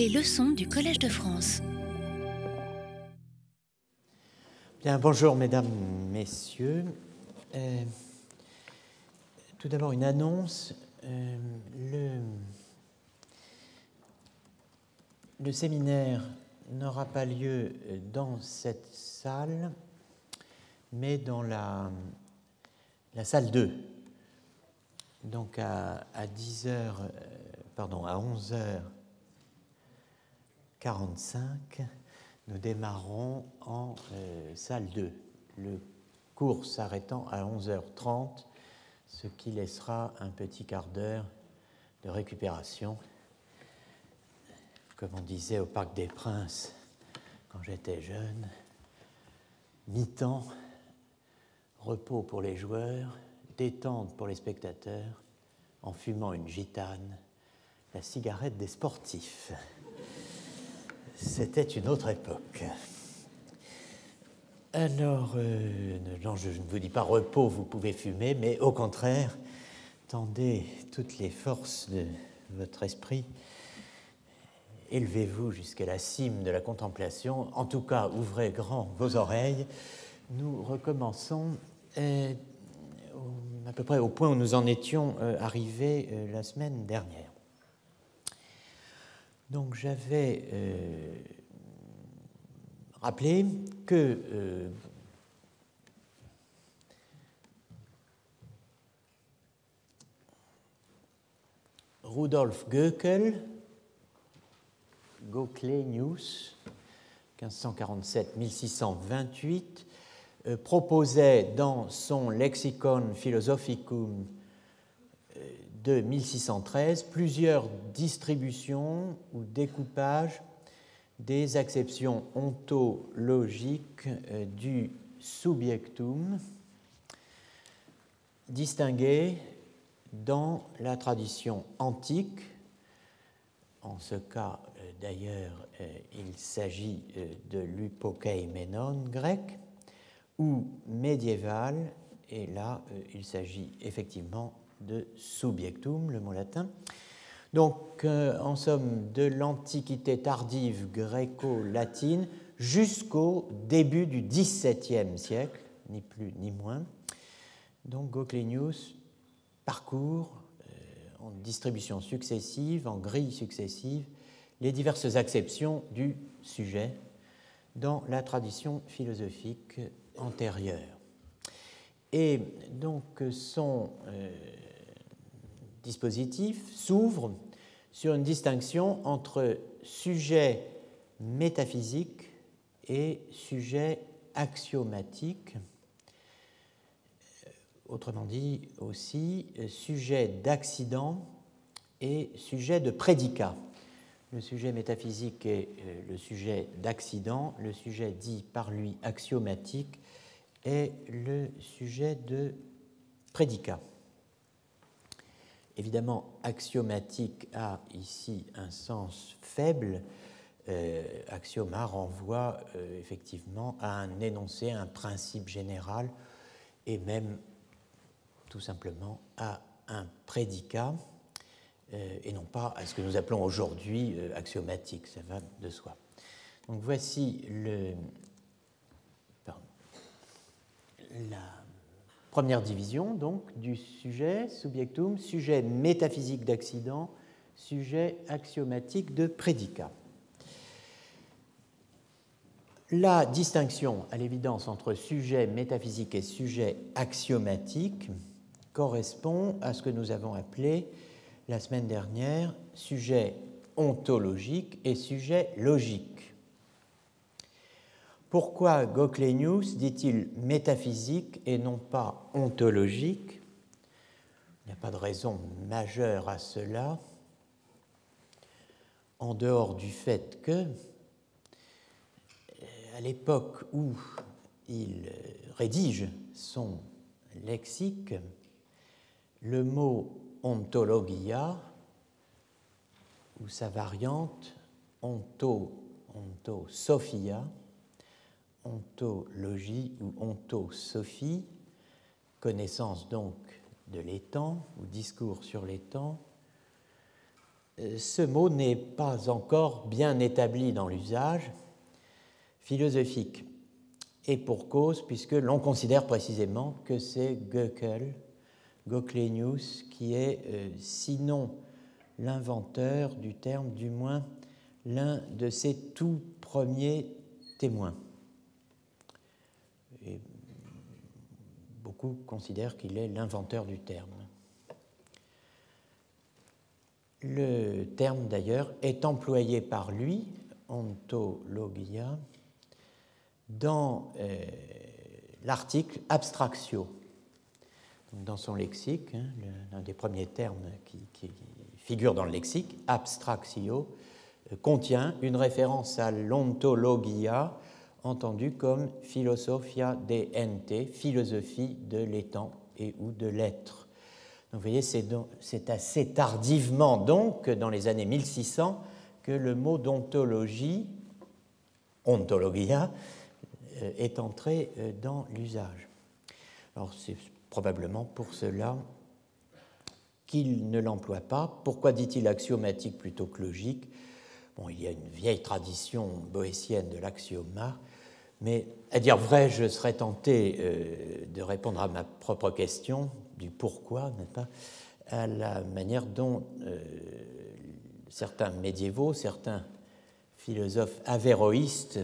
Les leçons du Collège de France. Bien, bonjour mesdames, messieurs. Euh, tout d'abord une annonce. Euh, le, séminaire n'aura pas lieu dans cette salle, mais dans la, salle 2. Donc à, à 10h, euh, pardon, à 11h45, nous démarrons en euh, salle 2, le cours s'arrêtant à 11h30, ce qui laissera un petit quart d'heure de récupération. Comme on disait au Parc des Princes quand j'étais jeune, mi-temps, repos pour les joueurs, détente pour les spectateurs, en fumant une gitane, la cigarette des sportifs. C'était une autre époque. Alors, euh, non, je ne vous dis pas repos, vous pouvez fumer, mais au contraire, tendez toutes les forces de votre esprit, élevez-vous jusqu'à la cime de la contemplation, en tout cas, ouvrez grand vos oreilles. Nous recommençons euh, à peu près au point où nous en étions euh, arrivés la semaine dernière. Donc j'avais euh, rappelé que Rudolf Goeckel, Goclenius, 1547-1628, proposait dans son Lexicon Philosophicum de 1613 plusieurs distributions ou découpages des acceptions ontologiques du subjectum distinguées dans la tradition antique. En ce cas, d'ailleurs, il s'agit de l'upokeimenon grec ou médiéval, et là, il s'agit effectivement de subjectum, le mot latin. Donc, euh, en somme, de l'Antiquité tardive gréco-latine jusqu'au début du XVIIe siècle, ni plus ni moins. Donc, Goclenius parcourt euh, en distribution successive, en grille successive, les diverses acceptions du sujet dans la tradition philosophique antérieure. Et donc son euh, dispositif s'ouvre sur une distinction entre sujet métaphysique et sujet axiomatique, autrement dit aussi sujet d'accident et sujet de prédicat. Le sujet métaphysique est euh, le sujet d'accident, le sujet dit par lui axiomatique est le sujet de prédicat. Évidemment, axiomatique a ici un sens faible. Euh, axioma renvoie euh, effectivement à un énoncé, à un principe général, et même tout simplement à un prédicat, euh, et non pas à ce que nous appelons aujourd'hui axiomatique, ça va de soi. Donc voici le, la première division donc du sujet, subjectum, sujet métaphysique d'accident, sujet axiomatique de prédicat. La distinction, à l'évidence, entre sujet métaphysique et sujet axiomatique correspond à ce que nous avons appelé la semaine dernière sujet ontologique et sujet logique. Pourquoi Goclenius dit-il métaphysique et non pas ontologique? Il n'y a pas de raison majeure à cela, en dehors du fait que, à l'époque où il rédige son lexique, le mot ontologia, ou sa variante onto, ontosophia, ontologie ou ontosophie, connaissance donc de l'étang ou discours sur l'étang, ce mot n'est pas encore bien établi dans l'usage philosophique. Et pour cause, puisque l'on considère précisément que c'est Göckel, Goclenius, qui est euh, sinon l'inventeur du terme, du moins l'un de ses tout premiers témoins. Beaucoup considèrent qu'il est l'inventeur du terme. Le terme, d'ailleurs, est employé par lui, ontologia, dans euh, l'article abstractio, dans son lexique, hein, l'un des premiers termes qui, figure dans le lexique, abstractio, euh, contient une référence à l'ontologia, entendue comme philosophia de ente, philosophie de l'étang et ou de l'être. vous voyez, c'est assez tardivement donc, dans les années 1600, que le mot d'ontologie, ontologia, euh, est entré euh, dans l'usage. Alors c'est probablement pour cela qu'il ne l'emploie pas. Pourquoi dit-il axiomatique plutôt que logique? Bon, il y a une vieille tradition boétienne de l'axioma, mais à dire vrai, je serais tenté euh, de répondre à ma propre question du pourquoi, n'est-ce pas, à la manière dont certains médiévaux, certains philosophes avéroïstes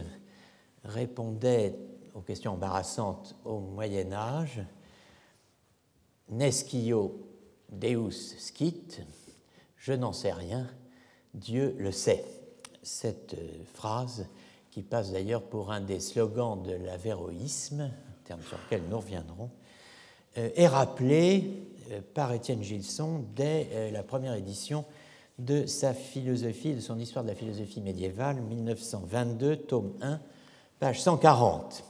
répondait aux questions embarrassantes au Moyen Âge, Nescio Deus scit, je n'en sais rien, Dieu le sait. Cette euh, phrase, qui passe d'ailleurs pour un des slogans de l'avéroïsme, terme sur lequel nous reviendrons, euh, est rappelée euh, par Étienne Gilson dès la première édition de sa philosophie, de son histoire de la philosophie médiévale, 1922, tome 1, page 140.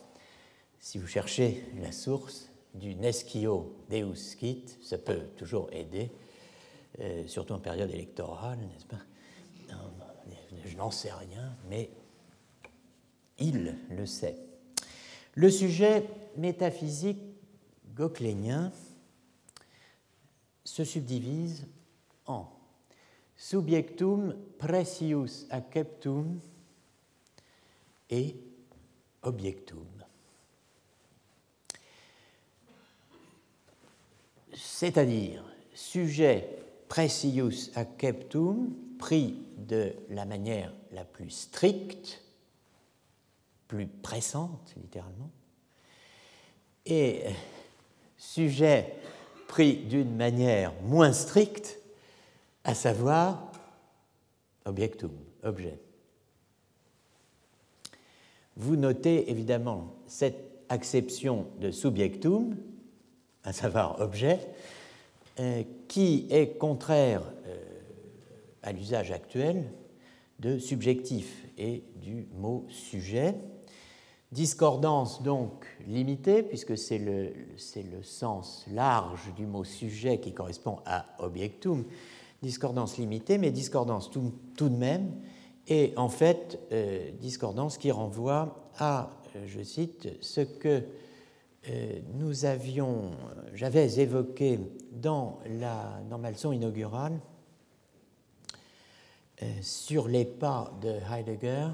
Si vous cherchez la source du Nescio Deus ça peut toujours aider, surtout en période électorale, n'est-ce pas? Je n'en sais rien, mais il le sait. Le sujet métaphysique goclénien se subdivise en subjectum precius acceptum et objectum. C'est-à-dire sujet precius acceptum, pris de la manière la plus stricte, plus pressante littéralement, et sujet pris d'une manière moins stricte, à savoir objectum, objet. Vous notez évidemment cette acception de subjectum, à savoir objet, euh, qui est contraire euh, à l'usage actuel de subjectif et du mot sujet. Discordance donc limitée, puisque c'est le, le, sens large du mot sujet qui correspond à objectum. Discordance limitée, mais discordance tout, de même et en fait euh, discordance qui renvoie à, euh, je cite, ce que euh, nous avions, j'avais évoqué dans, la, dans ma leçon inaugurale sur les pas de Heidegger,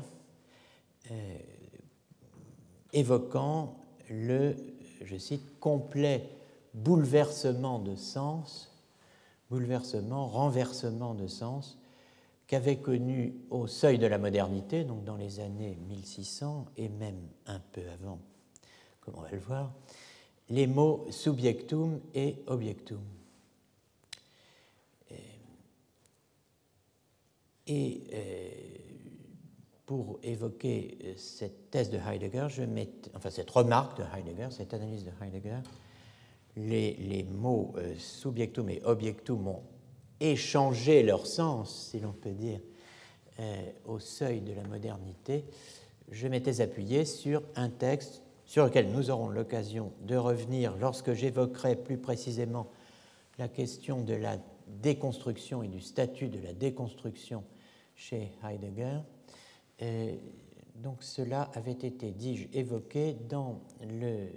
évoquant le, je cite, complet bouleversement de sens, bouleversement, renversement de sens qu'avait connu au seuil de la modernité, donc dans les années 1600 et même un peu avant, comme on va le voir, les mots subjectum et objectum. Et, euh, pour évoquer cette thèse de Heidegger, je mets, enfin cette remarque de Heidegger, cette analyse de Heidegger, les, les mots euh, subjectum et objectum ont échanger leur sens, si l'on peut dire, euh, au seuil de la modernité, je m'étais appuyé sur un texte sur lequel nous aurons l'occasion de revenir lorsque j'évoquerai plus précisément la question de la déconstruction et du statut de la déconstruction chez Heidegger. Euh, donc cela avait été, dis-je, évoqué dans, le,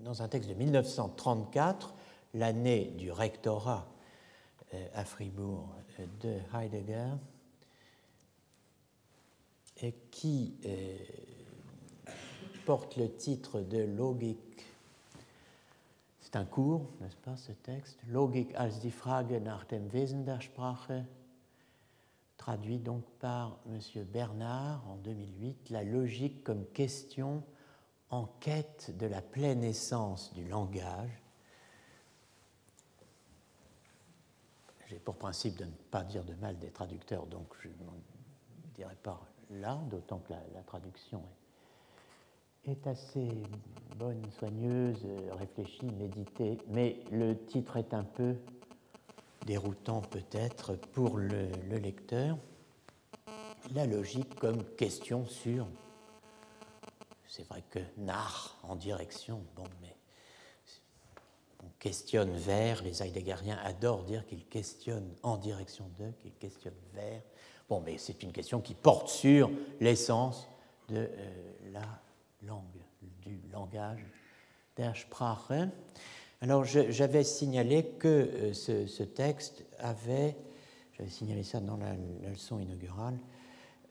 dans un texte de 1934, l'année du rectorat à Fribourg de Heidegger qui porte le titre de Logik. C'est un cours, n'est-ce pas, ce texte? Logik als die Frage nach dem Wesen der Sprache, traduit donc par M. Bernard en 2008, La logique comme question en quête de la pleine essence du langage. J'ai pour principe de ne pas dire de mal des traducteurs, donc je n'en dirai pas là, d'autant que la, traduction est, assez bonne, soigneuse, réfléchie, méditée, mais le titre est un peu déroutant peut-être pour le, le lecteur. La logique comme question sur c'est vrai que nar en direction, bon, mais on questionne vers, les Heideggeriens adorent dire qu'ils questionnent en direction d'eux, qu'ils questionnent vers. Bon, mais c'est une question qui porte sur l'essence de euh, la langue, du langage, der Sprache. Alors, j'avais signalé que euh, ce, texte avait, j'avais signalé ça dans la leçon inaugurale,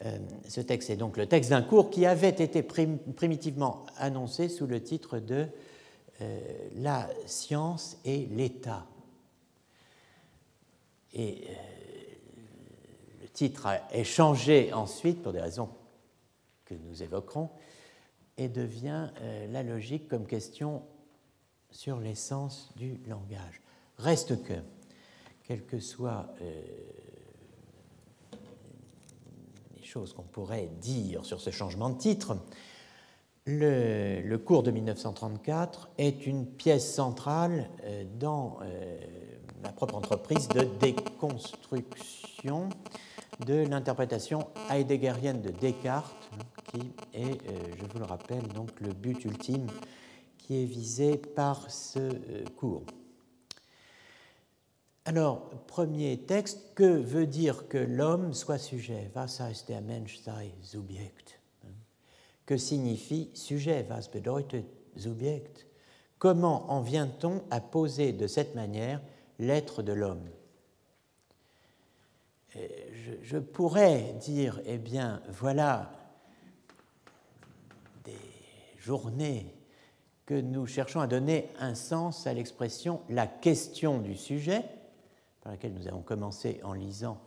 euh, ce texte est donc le texte d'un cours qui avait été primitivement annoncé sous le titre de euh, La science et l'État. Et le titre est changé ensuite, pour des raisons que nous évoquerons, et devient La logique comme question sur l'essence du langage. Reste que, quel que soit qu'on pourrait dire sur ce changement de titre, le, cours de 1934 est une pièce centrale euh, dans euh, ma propre entreprise de déconstruction de l'interprétation heideggerienne de Descartes, qui est, euh, je vous le rappelle, donc le but ultime qui est visé par ce cours. Alors, premier texte, que veut dire que l'homme soit sujet? Was heißt der Mensch sei Subjekt? Que signifie sujet? Was bedeutet Subjekt? Comment en vient-on à poser de cette manière l'être de l'homme? Je, je, pourrais dire, eh bien, voilà des journées que nous cherchons à donner un sens à l'expression la question du sujet, par laquelle nous avons commencé en lisant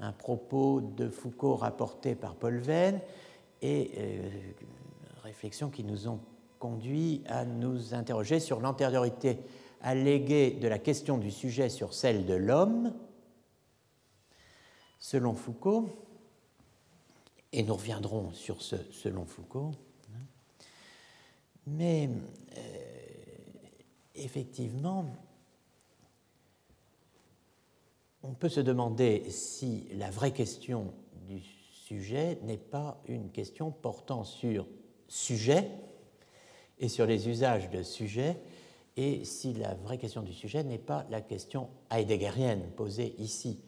un propos de Foucault rapporté par Paul Venn et euh, réflexions qui nous ont conduit à nous interroger sur l'antériorité alléguée de la question du sujet sur celle de l'homme, selon Foucault, et nous reviendrons sur ce selon Foucault. Mais euh, effectivement, on peut se demander si la vraie question du sujet n'est pas une question portant sur sujet et sur les usages de sujet, et si la vraie question du sujet n'est pas la question heideggerienne posée ici.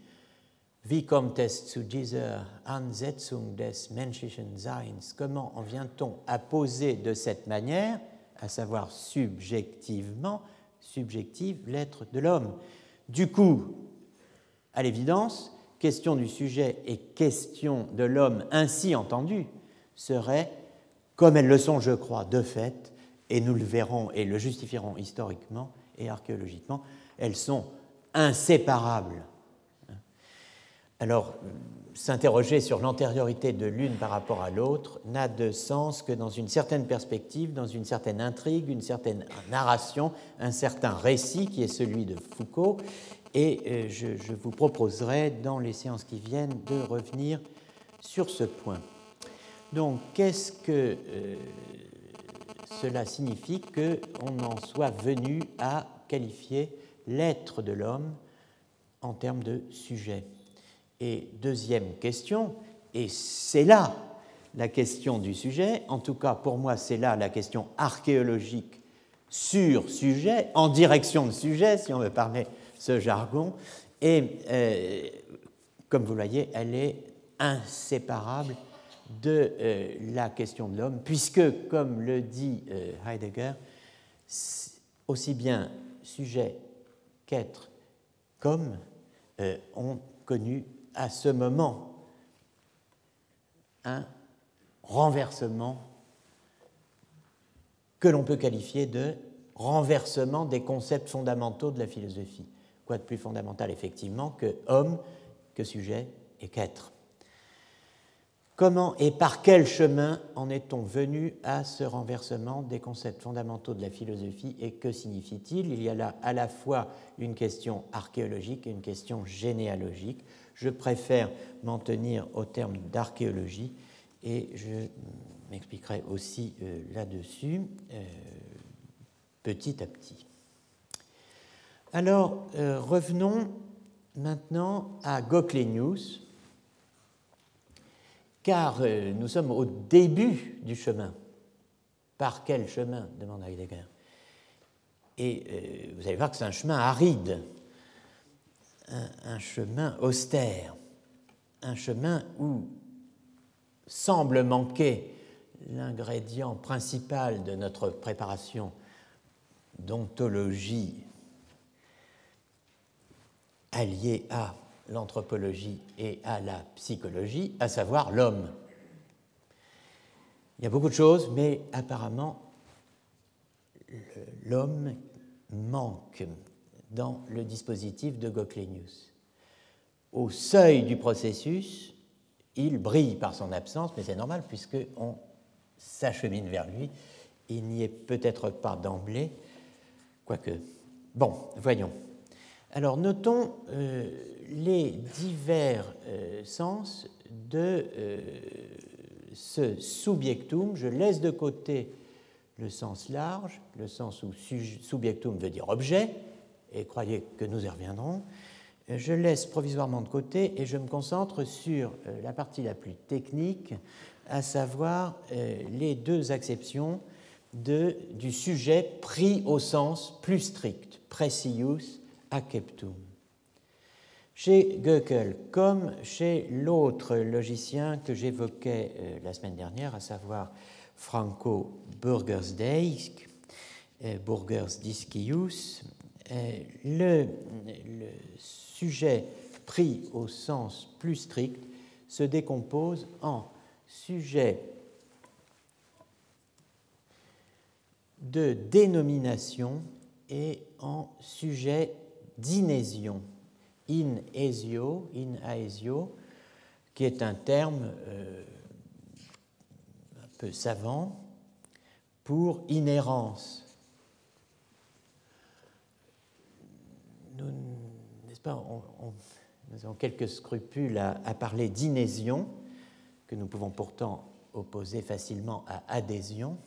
Wie kommt zu dieser Ansetzung des menschlichen Seins? Comment en vient-on à poser de cette manière, à savoir subjectivement, subjective, l'être de l'homme? Du coup, à l'évidence, question du sujet et question de l'homme ainsi entendu seraient, comme elles le sont, je crois, de fait, et nous le verrons et le justifierons historiquement et archéologiquement, elles sont inséparables. Alors, s'interroger sur l'antériorité de l'une par rapport à l'autre n'a de sens que dans une certaine perspective, dans une certaine intrigue, une certaine narration, un certain récit qui est celui de Foucault, et euh, je, vous proposerai dans les séances qui viennent de revenir sur ce point. Donc, qu'est-ce que euh, cela signifie qu'on en soit venu à qualifier l'être de l'homme en termes de sujet? Et deuxième question, et c'est là la question du sujet, en tout cas pour moi c'est là la question archéologique sur sujet, en direction de sujet, si on veut parler ce jargon. Et euh, comme vous le voyez, elle est inséparable de euh, la question de l'homme, puisque, comme le dit euh, Heidegger, aussi bien sujet qu'être comme ont connu à ce moment un renversement que l'on peut qualifier de renversement des concepts fondamentaux de la philosophie. Quoi de plus fondamental, effectivement, que homme, que sujet et qu'être? Comment et par quel chemin en est-on venu à ce renversement des concepts fondamentaux de la philosophie et que signifie-t-il? Il y a là à la fois une question archéologique et une question généalogique. Je préfère m'en tenir au terme d'archéologie et je m'expliquerai aussi euh, là-dessus euh, petit à petit. Alors, euh, revenons maintenant à Goclenius, car nous sommes au début du chemin. Par quel chemin demande Heidegger. Et vous allez voir que c'est un chemin aride, un, chemin austère, un chemin où semble manquer l'ingrédient principal de notre préparation d'ontologie alliée à l'anthropologie et à la psychologie, à savoir l'homme. Il y a beaucoup de choses, mais apparemment, l'homme manque dans le dispositif de Goclenius. Au seuil du processus, il brille par son absence, mais c'est normal puisqu'on s'achemine vers lui. Il n'y est peut-être pas d'emblée, quoique. Bon, voyons. Alors notons euh, les divers euh, sens de euh, ce subjectum. Je laisse de côté le sens large, le sens où subjectum veut dire objet, et croyez que nous y reviendrons. Je laisse provisoirement de côté et je me concentre sur la partie la plus technique, à savoir les deux acceptions du sujet pris au sens plus strict, precius acceptum. Chez Goeckel, comme chez l'autre logicien que j'évoquais euh, la semaine dernière, à savoir Franco Burgersdijk, euh, Burgersdiskius, euh, le, le sujet pris au sens plus strict se décompose en sujet de dénomination et en sujet d'inésion in esio, in aesio, qui est un terme euh, un peu savant pour inhérence. Nous, n'est-ce pas, nous avons quelques scrupules à, parler d'inésion, que nous pouvons pourtant opposer facilement à adhésion,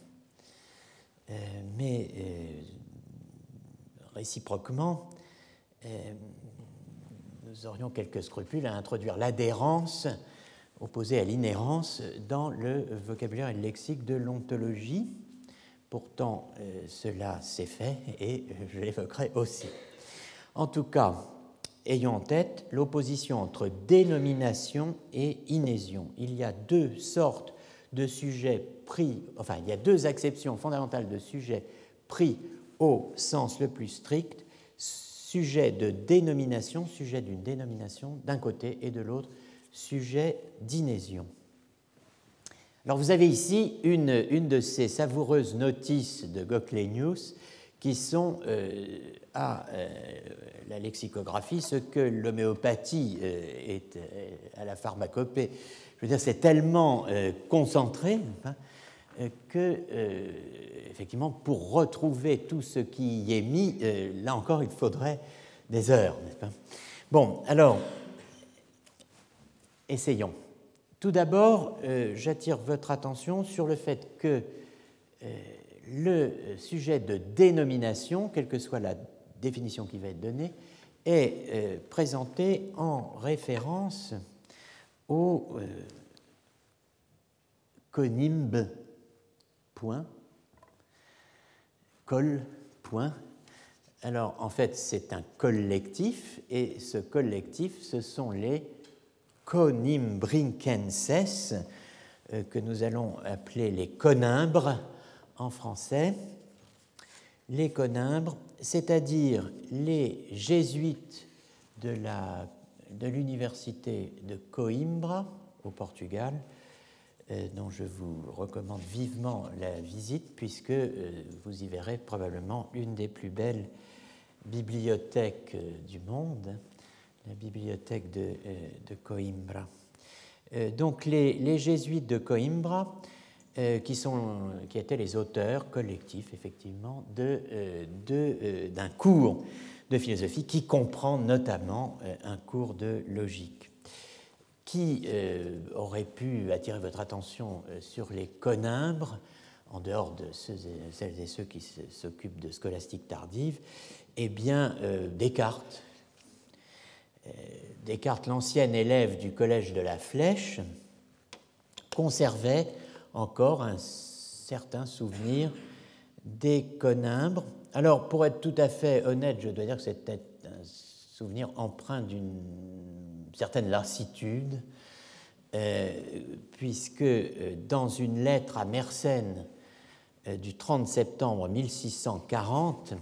euh, mais euh, réciproquement, nous aurions quelques scrupules à introduire l'adhérence opposée à l'inhérence dans le vocabulaire et le lexique de l'ontologie. Pourtant, euh, cela s'est fait et je l'évoquerai aussi. En tout cas, ayons en tête l'opposition entre dénomination et inésion. Il y a deux sortes de sujets pris, enfin, il y a deux acceptions fondamentales de sujets pris au sens le plus strict sujet de dénomination, sujet d'une dénomination d'un côté et de l'autre, sujet d'inésion. Alors vous avez ici une, de ces savoureuses notices de Goclenius qui sont euh, à euh, la lexicographie ce que l'homéopathie euh, est à la pharmacopée. Je veux dire, c'est tellement concentré hein, que effectivement, pour retrouver tout ce qui y est mis, là encore, il faudrait des heures, pas? Bon, alors, essayons. Tout d'abord, j'attire votre attention sur le fait que le sujet de dénomination, quelle que soit la définition qui va être donnée, est présenté en référence au point col. Alors, en fait, c'est un collectif, et ce collectif, ce sont les conimbrinkenses, euh, que nous allons appeler les conimbres en français. Les conimbres, c'est-à-dire les jésuites de la de l'université de Coimbra, au Portugal, euh, dont je vous recommande vivement la visite, puisque vous y verrez probablement une des plus belles bibliothèques du monde, la bibliothèque de, Coimbra. donc les, jésuites de Coimbra, qui, sont, qui étaient les auteurs collectifs, effectivement, d'un cours de philosophie qui comprend notamment euh, un cours de logique qui euh, aurait pu attirer votre attention euh, sur les conimbres, en dehors de celles et ceux qui s'occupent de scolastique tardive, eh bien, Descartes. Descartes, l'ancien élève du collège de la Flèche, conservait encore un certain souvenir des conimbres alors, pour être tout à fait honnête, je dois dire que c'était un souvenir empreint d'une certaine lassitude, euh, puisque euh, dans une lettre à Mersenne euh, du 30 septembre 1640,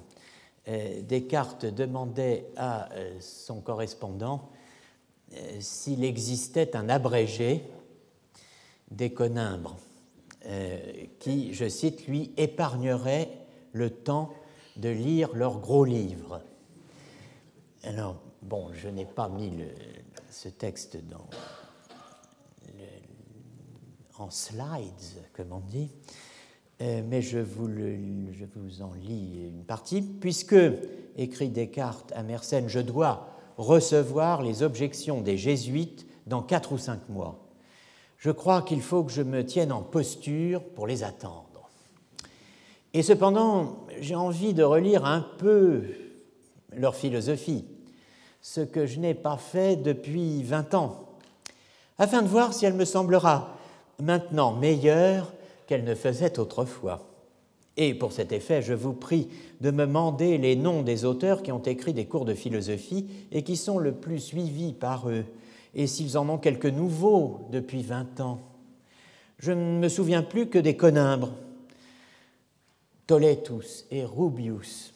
Descartes demandait à son correspondant s'il existait un abrégé des conimbres qui, je cite, lui épargnerait le temps de lire leurs gros livres. Alors, bon, je n'ai pas mis ce texte dans en slides, comme on dit, euh, mais je vous, je vous en lis une partie. Puisque, écrit Descartes à Mersenne, je dois recevoir les objections des jésuites dans quatre ou cinq mois, je crois qu'il faut que je me tienne en posture pour les attendre. Et cependant, j'ai envie de relire un peu leur philosophie, ce que je n'ai pas fait depuis 20 ans, afin de voir si elle me semblera maintenant meilleure qu'elle ne faisait autrefois. Et pour cet effet, je vous prie de me mander les noms des auteurs qui ont écrit des cours de philosophie et qui sont le plus suivis par eux, et s'ils en ont quelques nouveaux depuis 20 ans. Je ne me souviens plus que des conimbres, Toletus et Rubius.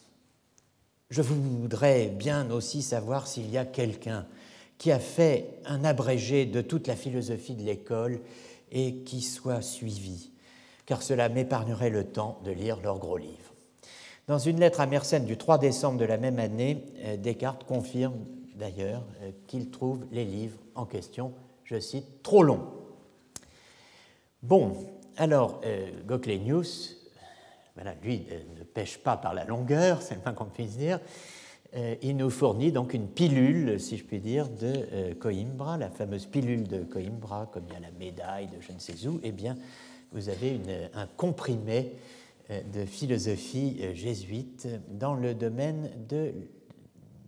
Je voudrais bien aussi savoir s'il y a quelqu'un qui a fait un abrégé de toute la philosophie de l'école et qui soit suivi, car cela m'épargnerait le temps de lire leurs gros livres. Dans une lettre à Mersenne du 3 décembre de la même année, euh, Descartes confirme d'ailleurs euh, qu'il trouve les livres en question, je cite, trop longs. Bon, alors, euh, lui ne pêche pas par la longueur, c'est le moins qu'on puisse dire. Euh, il nous fournit donc une pilule, si je puis dire, de euh, Coimbra, la fameuse pilule de Coimbra, comme il y a la médaille de je ne sais où. Eh bien, vous avez un comprimé euh, de philosophie jésuite dans le domaine de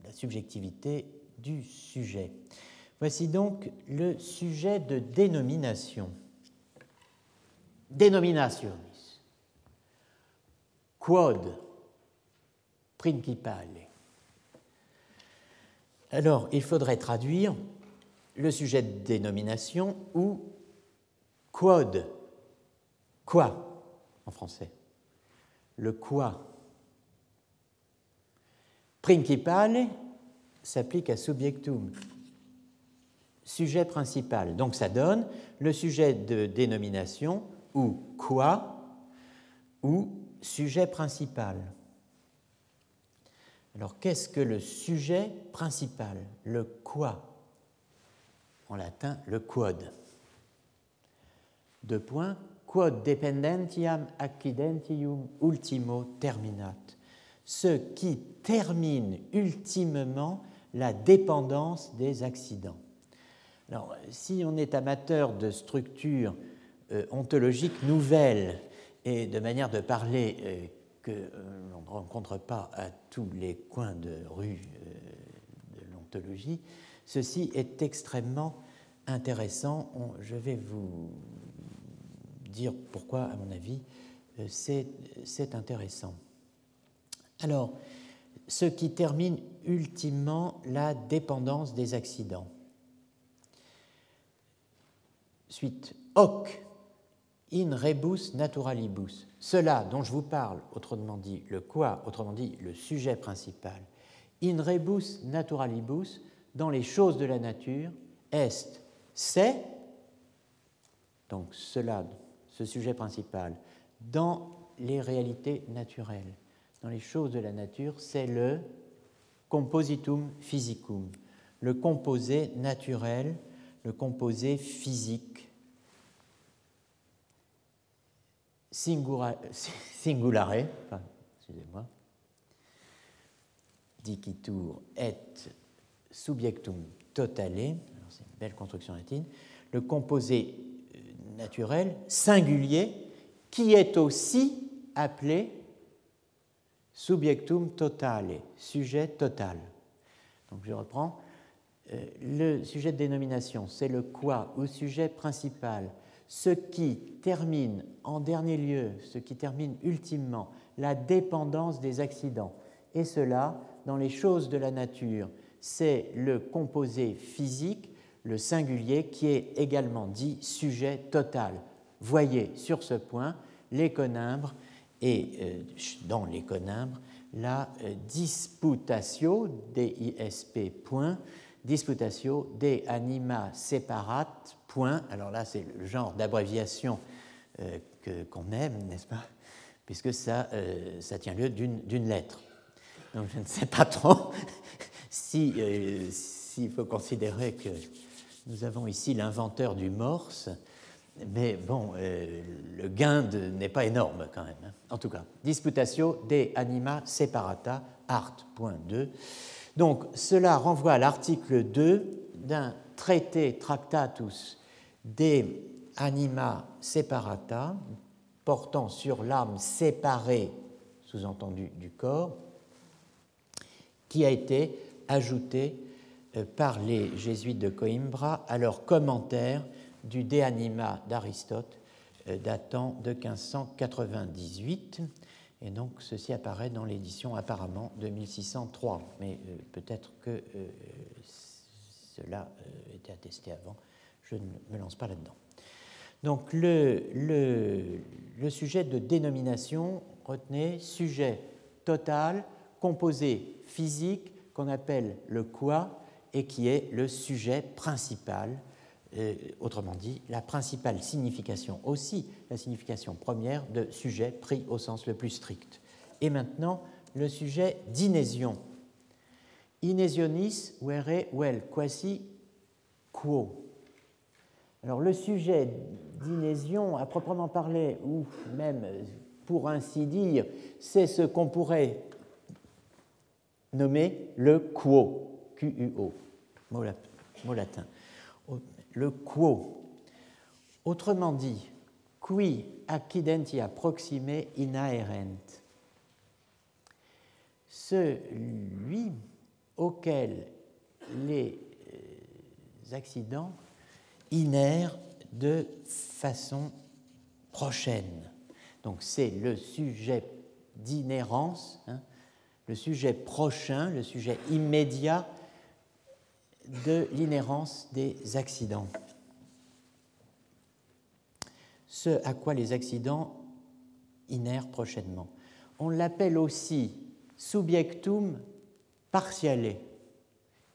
la subjectivité du sujet. Voici donc le sujet de dénomination. Dénomination quod principale. Alors, il faudrait traduire le sujet de dénomination ou quod, quoi en français? Le quoi. Principale s'applique à subjectum, sujet principal. Donc ça donne le sujet de dénomination ou quoi ou sujet principal. Alors qu'est-ce que le sujet principal? Le quoi? En latin, le quod. Deux points. Quod dependentiam accidentium ultimo terminat. Ce qui termine ultimement la dépendance des accidents. Alors, si on est amateur de structures euh, ontologiques nouvelles et de manière de parler euh, que euh, l'on ne rencontre pas à tous les coins de rue de l'ontologie, ceci est extrêmement intéressant. je vais vous dire pourquoi, à mon avis, c'est intéressant. Alors, ce qui termine ultimement la dépendance des accidents. Suite, hoc in rebus naturalibus. Cela dont je vous parle, autrement dit le quoi, autrement dit le sujet principal, in rebus naturalibus dans les choses de la nature, est, c'est, donc cela, ce sujet principal, dans les réalités naturelles, dans les choses de la nature, c'est le compositum physicum, le composé naturel, le composé physique, singulare, excusez-moi, dicitur et subjectum totale, c'est une belle construction latine, le composé euh, naturel singulier qui est aussi appelé subjectum totale, sujet total. Donc je reprends. Euh, le sujet de dénomination, c'est le quoi ou sujet principal, ce qui termine en dernier lieu, ce qui termine ultimement la dépendance des accidents. Et cela, dans les choses de la nature, c'est le composé physique, le singulier, qui est également dit sujet total. Voyez sur ce point l'éconimbre et euh, dans l'éconimbre la euh, disputatio, DISP, point, disputatio de anima separat, point. Alors là, c'est le genre d'abréviation euh, qu'on aime, n'est-ce pas? Puisque ça, ça tient lieu d'une lettre. Donc je ne sais pas trop s'il si, faut considérer que nous avons ici l'inventeur du morse, mais bon, euh, le gain n'est pas énorme quand même. Hein. En tout cas, disputatio de anima separata, art.2. Donc cela renvoie à l'article 2 d'un traité Tractatus de anima separata, portant sur l'âme séparée, sous-entendu du corps, qui a été ajouté euh, par les jésuites de Coimbra à leur commentaire du De Anima d'Aristote euh, datant de 1598. Et donc ceci apparaît dans l'édition apparemment de 1603, mais euh, peut-être que cela était attesté avant. Je ne me lance pas là-dedans. Donc le, le, sujet de dénomination, retenez, sujet total, composé physique qu'on appelle le quoi et qui est le sujet principal, autrement dit, la principale signification aussi, la signification première de sujet pris au sens le plus strict. Et maintenant, le sujet d'inésion. Inesionis vere vel quasi quo. Alors le sujet d'inésion, à proprement parler, ou même pour ainsi dire, c'est ce qu'on pourrait nommé le quo, Q-U-O, mot latin. Le quo. Autrement dit, qui accidentia proxime inaerent. Celui auquel les euh, accidents inèrent de façon prochaine. Donc c'est le sujet d'inhérence, hein, le sujet prochain, le sujet immédiat de l'inhérence des accidents. Ce à quoi les accidents inhèrent prochainement. On l'appelle aussi subjectum partiale.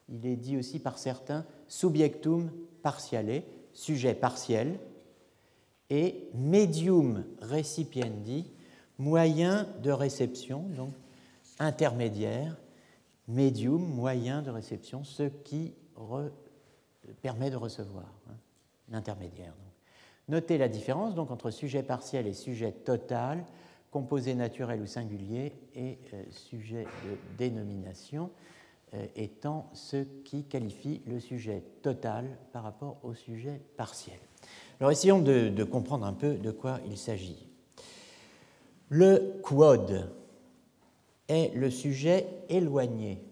Il est dit aussi par certains subjectum partiale, sujet partiel, et medium recipiendi, moyen de réception, donc intermédiaire, médium, moyen de réception, ce qui permet de recevoir, hein, l'intermédiaire. Notez la différence donc, entre sujet partiel et sujet total, composé naturel ou singulier, et euh, sujet de dénomination euh, étant ce qui qualifie le sujet total par rapport au sujet partiel. Alors essayons de, de comprendre un peu de quoi il s'agit. Le quod, est le sujet éloigné.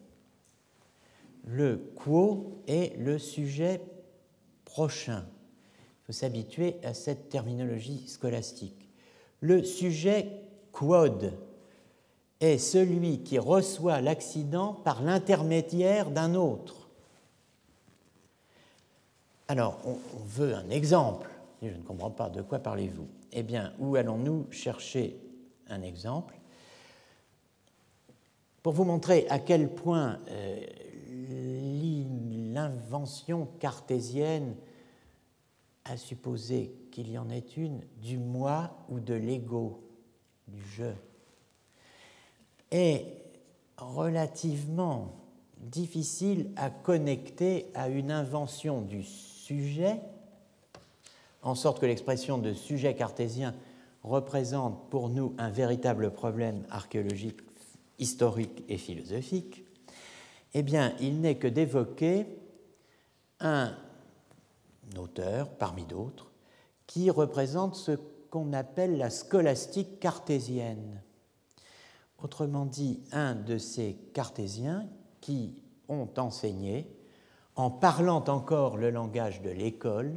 Le quo est le sujet prochain. Il faut s'habituer à cette terminologie scolastique. Le sujet quod est celui qui reçoit l'accident par l'intermédiaire d'un autre. Alors, on, veut un exemple. Je ne comprends pas de quoi parlez-vous? Eh bien, où allons-nous chercher un exemple? Pour vous montrer à quel point euh, l'invention cartésienne à supposer qu'il y en ait une du moi ou de l'ego, du je, est relativement difficile à connecter à une invention du sujet, en sorte que l'expression de sujet cartésien représente pour nous un véritable problème archéologique, historique et philosophique, eh bien, il n'est que d'évoquer un auteur, parmi d'autres, qui représente ce qu'on appelle la scolastique cartésienne. Autrement dit, un de ces cartésiens qui ont enseigné, en parlant encore le langage de l'école,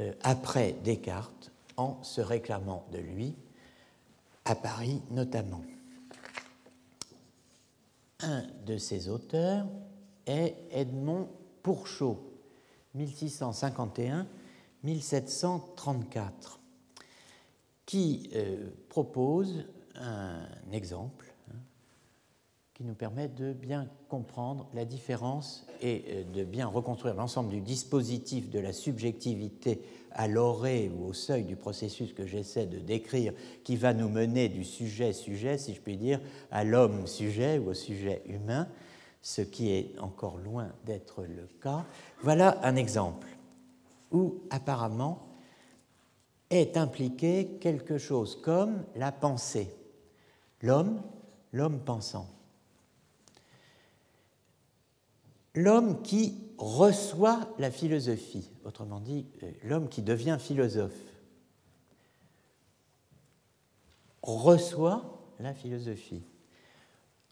euh, après Descartes, en se réclamant de lui, à Paris notamment. Un de ces auteurs est Edmond Pourchaud, 1651-1734, qui euh, propose un exemple hein, qui nous permet de bien comprendre la différence et euh, de bien reconstruire l'ensemble du dispositif de la subjectivité à l'orée ou au seuil du processus que j'essaie de décrire, qui va nous mener du sujet-sujet, si je puis dire, à l'homme-sujet ou au sujet humain, ce qui est encore loin d'être le cas. Voilà un exemple où apparemment est impliqué quelque chose comme la pensée. L'homme, l'homme pensant. L'homme qui reçoit la philosophie, autrement dit, euh, l'homme qui devient philosophe, reçoit la philosophie.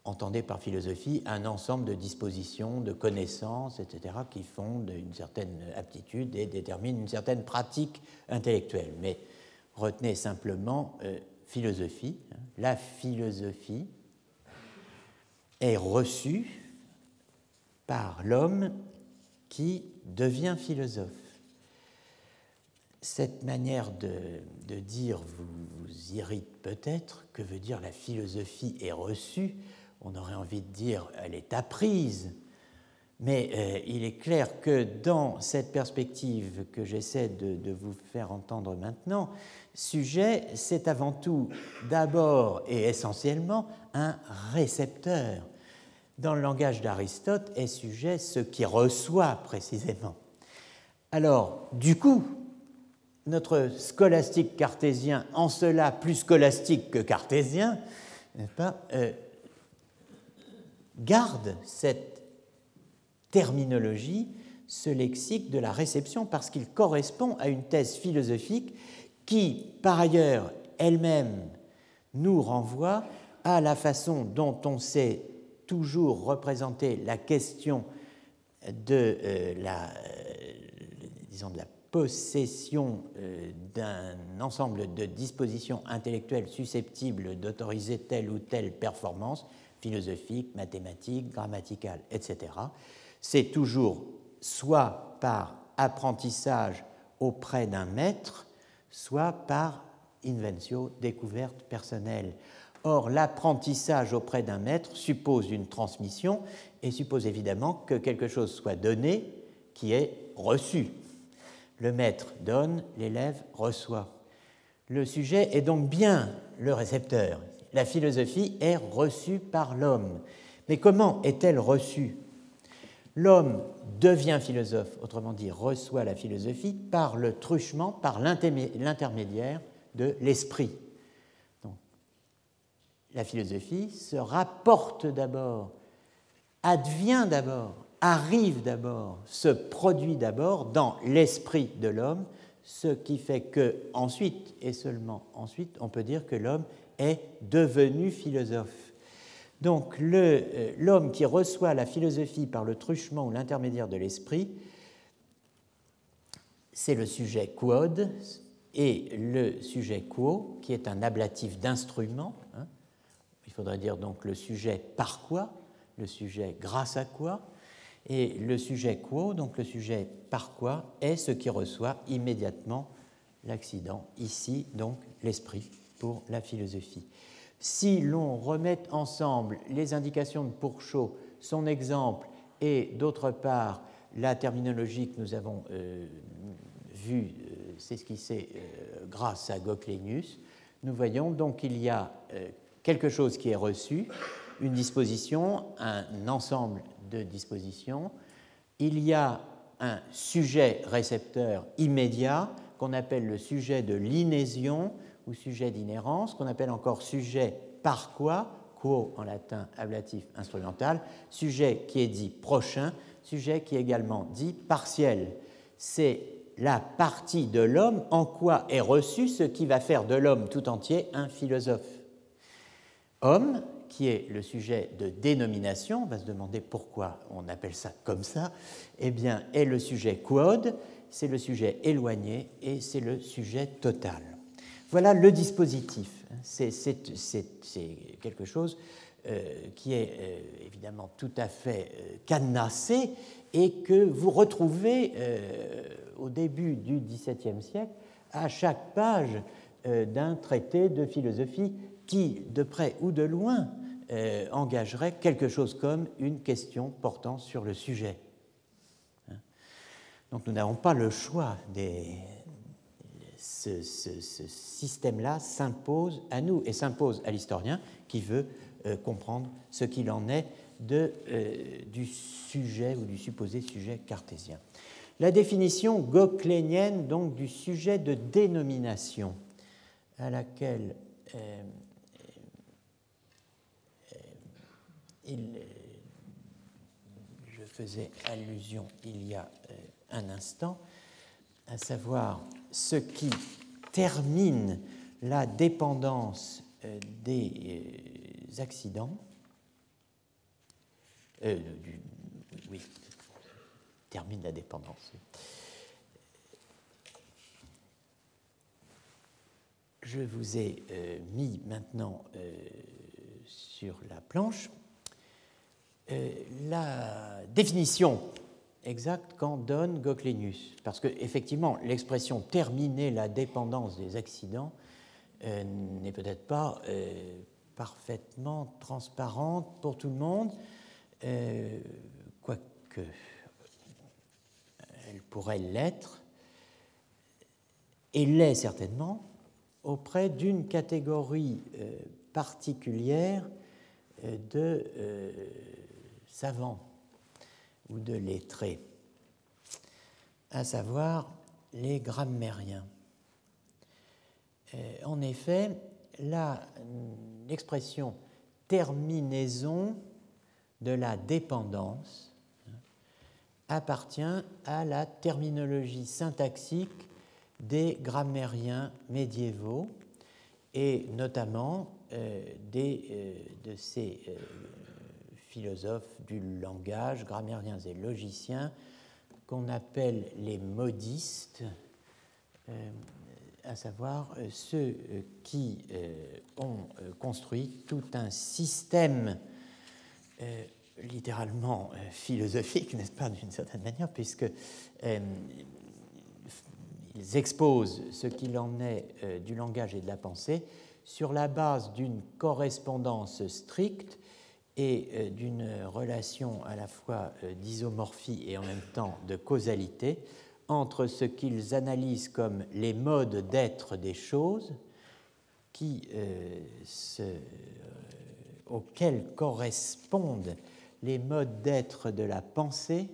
Entendez par philosophie un ensemble de dispositions, de connaissances, etc., qui fondent une certaine aptitude et déterminent une certaine pratique intellectuelle. Mais retenez simplement euh, philosophie. Hein. La philosophie est reçue par l'homme qui devient philosophe. Cette manière de, dire vous irrite peut-être. Que veut dire la philosophie est reçue on aurait envie de dire elle est apprise, mais euh, il est clair que dans cette perspective que j'essaie de, vous faire entendre maintenant, sujet, c'est avant tout, d'abord et essentiellement, un récepteur. Dans le langage d'Aristote, est sujet ce qui reçoit précisément. Alors, du coup, notre scolastique cartésien, en cela plus scolastique que cartésien, n'est pas, euh, garde cette terminologie, ce lexique de la réception, parce qu'il correspond à une thèse philosophique qui, par ailleurs, elle-même nous renvoie à la façon dont on sait toujours représenter la question de euh, la, euh, la possession euh, d'un ensemble de dispositions intellectuelles susceptibles d'autoriser telle ou telle performance, philosophique, mathématique, grammatical, etc. C'est toujours soit par apprentissage auprès d'un maître, soit par inventio, découverte personnelle. Or, l'apprentissage auprès d'un maître suppose une transmission et suppose évidemment que quelque chose soit donné qui est reçu. Le maître donne, l'élève reçoit. Le sujet est donc bien le récepteur, la philosophie est reçue par l'homme. Mais comment est-elle reçue? L'homme devient philosophe, autrement dit, reçoit la philosophie par le truchement, par l'intermédiaire de l'esprit. La philosophie se rapporte d'abord, advient d'abord, arrive d'abord, se produit d'abord dans l'esprit de l'homme, ce qui fait que ensuite et seulement ensuite on peut dire que l'homme est devenu philosophe. Donc euh, l'homme qui reçoit la philosophie par le truchement ou l'intermédiaire de l'esprit, c'est le sujet quod et le sujet quo, qui est un ablatif d'instrument. Hein. Il faudrait dire donc le sujet par quoi, le sujet grâce à quoi, et le sujet quo, donc le sujet par quoi, est ce qui reçoit immédiatement l'accident, ici donc l'esprit pour la philosophie. Si l'on remet ensemble les indications de Pourchaud, son exemple, et d'autre part la terminologie que nous avons vue s'esquisser grâce à Goclenius, nous voyons donc qu'il y a quelque chose qui est reçu, une disposition, un ensemble de dispositions. Il y a un sujet récepteur immédiat qu'on appelle le sujet de l'inésion ou sujet d'inhérence, qu'on appelle encore sujet par quoi, quo en latin ablatif instrumental, sujet qui est dit prochain, sujet qui est également dit partiel. C'est la partie de l'homme en quoi est reçu ce qui va faire de l'homme tout entier un philosophe. Homme, qui est le sujet de dénomination, on va se demander pourquoi on appelle ça comme ça, eh bien, est le sujet quod, c'est le sujet éloigné et c'est le sujet total. Voilà le dispositif. C'est quelque chose euh, qui est euh, évidemment tout à fait euh, cadenassé et que vous retrouvez au début du XVIIe siècle à chaque page d'un traité de philosophie qui, de près ou de loin, euh, engagerait quelque chose comme une question portant sur le sujet. Hein. Donc nous n'avons pas le choix. Des... Ce, système-là s'impose à nous et s'impose à l'historien qui veut euh, comprendre ce qu'il en est euh, du sujet ou du supposé sujet cartésien. La définition goclénienne donc du sujet de dénomination à laquelle il, je faisais allusion il y a euh, un instant, à savoir ce qui termine la dépendance euh, des euh, accidents, oui, termine la dépendance. Je vous ai mis maintenant sur la planche euh, la définition exacte qu'en donne Goclenius. Parce qu'effectivement, l'expression terminer la dépendance des accidents euh, n'est peut-être pas euh, parfaitement transparente pour tout le monde, quoique elle pourrait l'être, et l'est certainement, auprès d'une catégorie particulière de savants ou de lettrés, à savoir les grammairiens. Euh, en effet, l'expression terminaison de la dépendance hein, appartient à la terminologie syntaxique des grammairiens médiévaux et notamment euh, des, euh, de ces philosophes du langage, grammairiens et logiciens, qu'on appelle les modistes, euh, à savoir euh, ceux euh, qui ont construit tout un système littéralement philosophique, n'est-ce pas, d'une certaine manière, puisque ils exposent ce qu'il en est du langage et de la pensée sur la base d'une correspondance stricte et euh, d'une relation à la fois euh, d'isomorphie et en même temps de causalité entre ce qu'ils analysent comme les modes d'être des choses euh, auxquels correspondent les modes d'être de la pensée,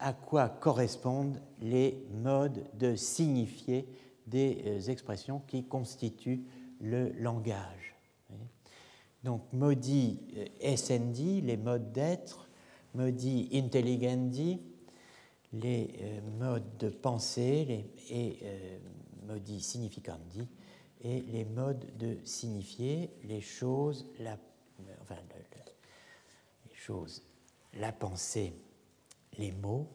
à quoi correspondent les modes de signifier des expressions qui constituent le langage. Donc maudit euh, essendi, les modes d'être, maudit intelligendi, les euh, modes de pensée, et euh, maudit significandi, et les modes de signifier les choses, la, enfin, les choses, la pensée, les mots.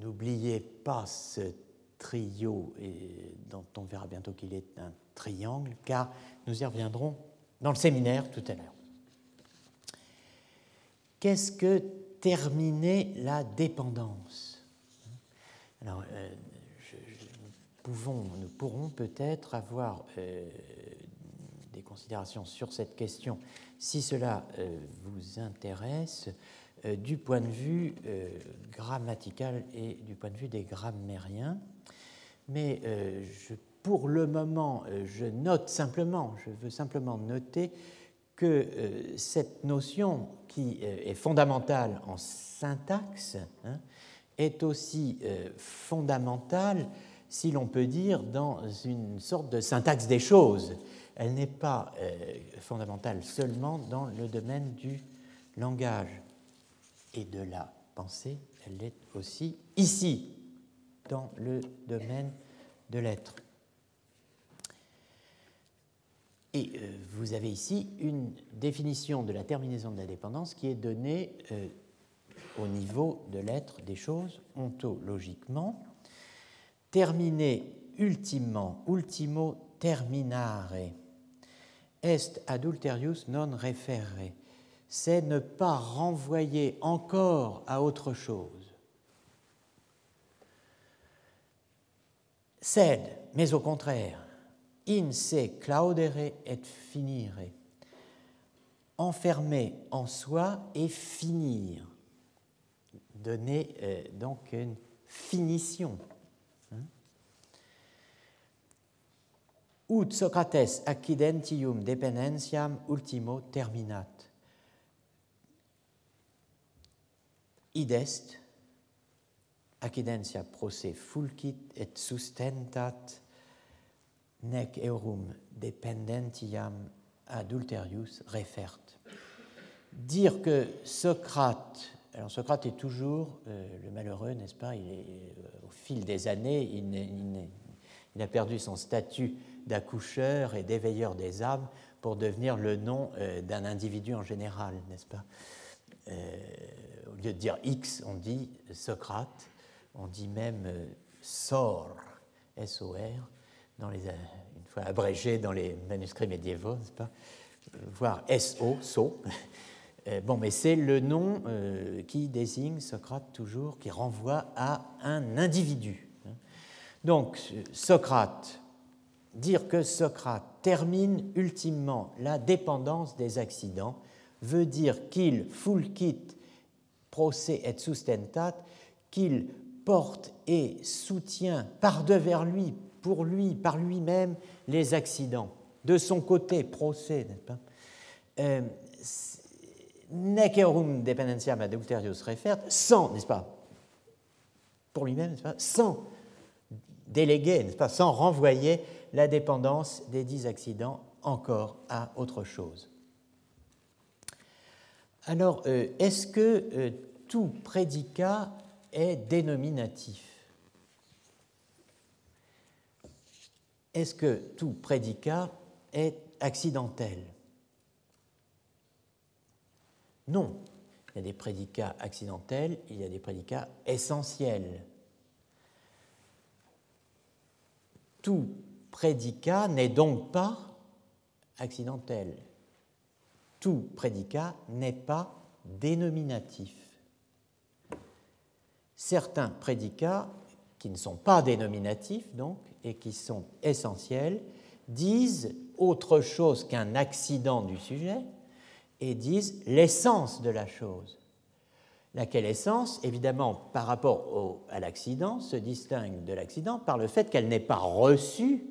N'oubliez pas ce trio et dont on verra bientôt qu'il est un triangle, car nous y reviendrons dans le séminaire tout à l'heure. Qu'est-ce que terminer la dépendance? Alors, euh, nous, pourrons peut-être avoir euh, des considérations sur cette question si cela euh, vous intéresse du point de vue grammatical et du point de vue des grammairiens. Mais pour le moment, je note simplement, je veux simplement noter que cette notion qui est fondamentale en syntaxe hein, est aussi fondamentale si l'on peut dire, dans une sorte de syntaxe des choses. Elle n'est pas euh, fondamentale seulement dans le domaine du langage et de la pensée, elle est aussi ici, dans le domaine de l'être. Et euh, vous avez ici une définition de la terminaison de la dépendance qui est donnée euh, au niveau de l'être des choses ontologiquement. Terminer ultimement, ultimo terminare, est adulterius non referre, c'est ne pas renvoyer encore à autre chose. Sed, mais au contraire, in se claudere et finire, enfermer en soi et finir, donner euh, donc une finition. Ut Socrates accidentium dependentiam ultimo terminat. Id est, accidentia prosse fulcit et sustentat, nec eurum dependentiam adulterius refert. Dire que Socrate, alors Socrate est toujours euh, le malheureux, n'est-ce pas il est, euh, Au fil des années, il, a perdu son statut d'accoucheur et d'éveilleur des âmes pour devenir le nom euh, d'un individu en général, n'est-ce pas? Au lieu de dire X, on dit Socrate, on dit même Sor, S-O-R, dans les, une fois abrégé dans les manuscrits médiévaux, n'est-ce pas Voire S-O, So. Bon, mais c'est le nom qui désigne Socrate toujours, qui renvoie à un individu. Hein. Donc, Socrate dire que Socrate termine ultimement la dépendance des accidents veut dire qu'il fulcit proce et sustentat, qu'il porte et soutient par devers lui, pour lui, par lui-même, les accidents. De son côté, procès, n'est-ce pas euh, Necerum dependentiam adulterius refert, sans, n'est-ce pas Pour lui-même, n'est-ce pas Sans déléguer, n'est-ce pas Sans renvoyer la dépendance des dix accidents encore à autre chose. Alors, euh, est-ce que euh, tout prédicat est dénominatif? Est-ce que tout prédicat est accidentel? Non. Il y a des prédicats accidentels, il y a des prédicats essentiels. Tout prédicat n'est donc pas accidentel. Tout prédicat n'est pas dénominatif. Certains prédicats qui ne sont pas dénominatifs donc et qui sont essentiels disent autre chose qu'un accident du sujet et disent l'essence de la chose laquelle essence, évidemment, par rapport à l'accident, se distingue de l'accident par le fait qu'elle n'est pas reçue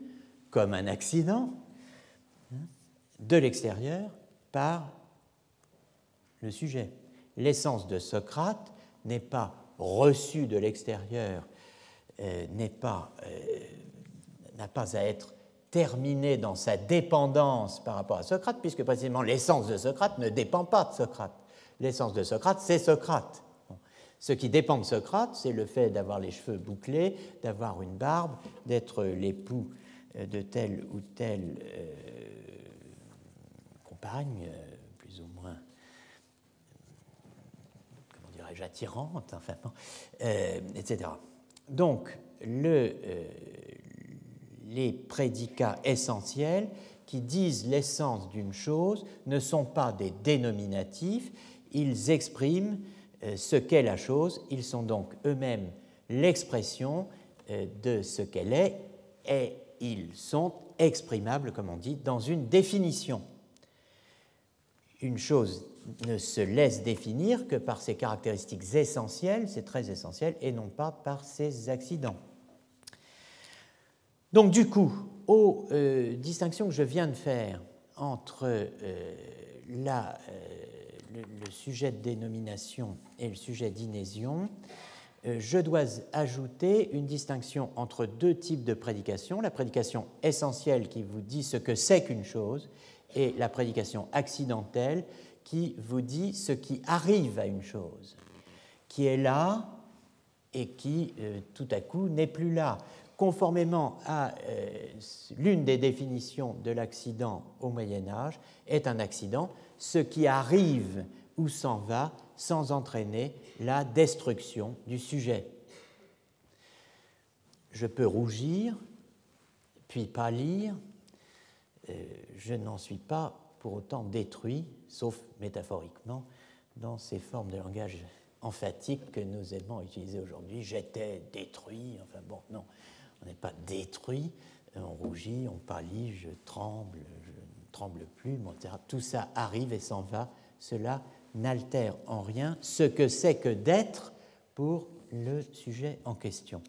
comme un accident hein, de l'extérieur par le sujet. L'essence de Socrate n'est pas reçue de l'extérieur, euh, n'est pas, euh, n'a pas à être terminée dans sa dépendance par rapport à Socrate, puisque précisément l'essence de Socrate ne dépend pas de Socrate. L'essence de Socrate, c'est Socrate. Ce qui dépend de Socrate, c'est le fait d'avoir les cheveux bouclés, d'avoir une barbe, d'être l'époux euh, de telle ou telle euh, compagne, euh, plus ou moins, comment dirais-je, attirante, enfin, etc. Donc, le, les prédicats essentiels qui disent l'essence d'une chose ne sont pas des dénominatifs, ils expriment ce qu'est la chose, ils sont donc eux-mêmes l'expression de ce qu'elle est et ils sont exprimables, comme on dit, dans une définition. Une chose ne se laisse définir que par ses caractéristiques essentielles, c'est très essentiel, et non pas par ses accidents. Donc du coup, aux euh, distinctions que je viens de faire entre euh, euh, le, sujet de dénomination et le sujet d'inésion, je dois ajouter une distinction entre deux types de prédication, la prédication essentielle qui vous dit ce que c'est qu'une chose et la prédication accidentelle qui vous dit ce qui arrive à une chose, qui est là et qui tout à coup n'est plus là conformément à euh, l'une des définitions de l'accident au Moyen Âge, est un accident, ce qui arrive ou s'en va sans entraîner la destruction du sujet. Je peux rougir, puis pâlir, euh, je n'en suis pas pour autant détruit, sauf métaphoriquement, dans ces formes de langage emphatique que nous aimons utiliser aujourd'hui. J'étais détruit, enfin bon, non, on n'est pas détruit, euh, on rougit, on pâlit, je tremble, je ne tremble plus, etc. Tout ça arrive et s'en va. Cela n'altère en rien ce que c'est que d'être pour le sujet en question.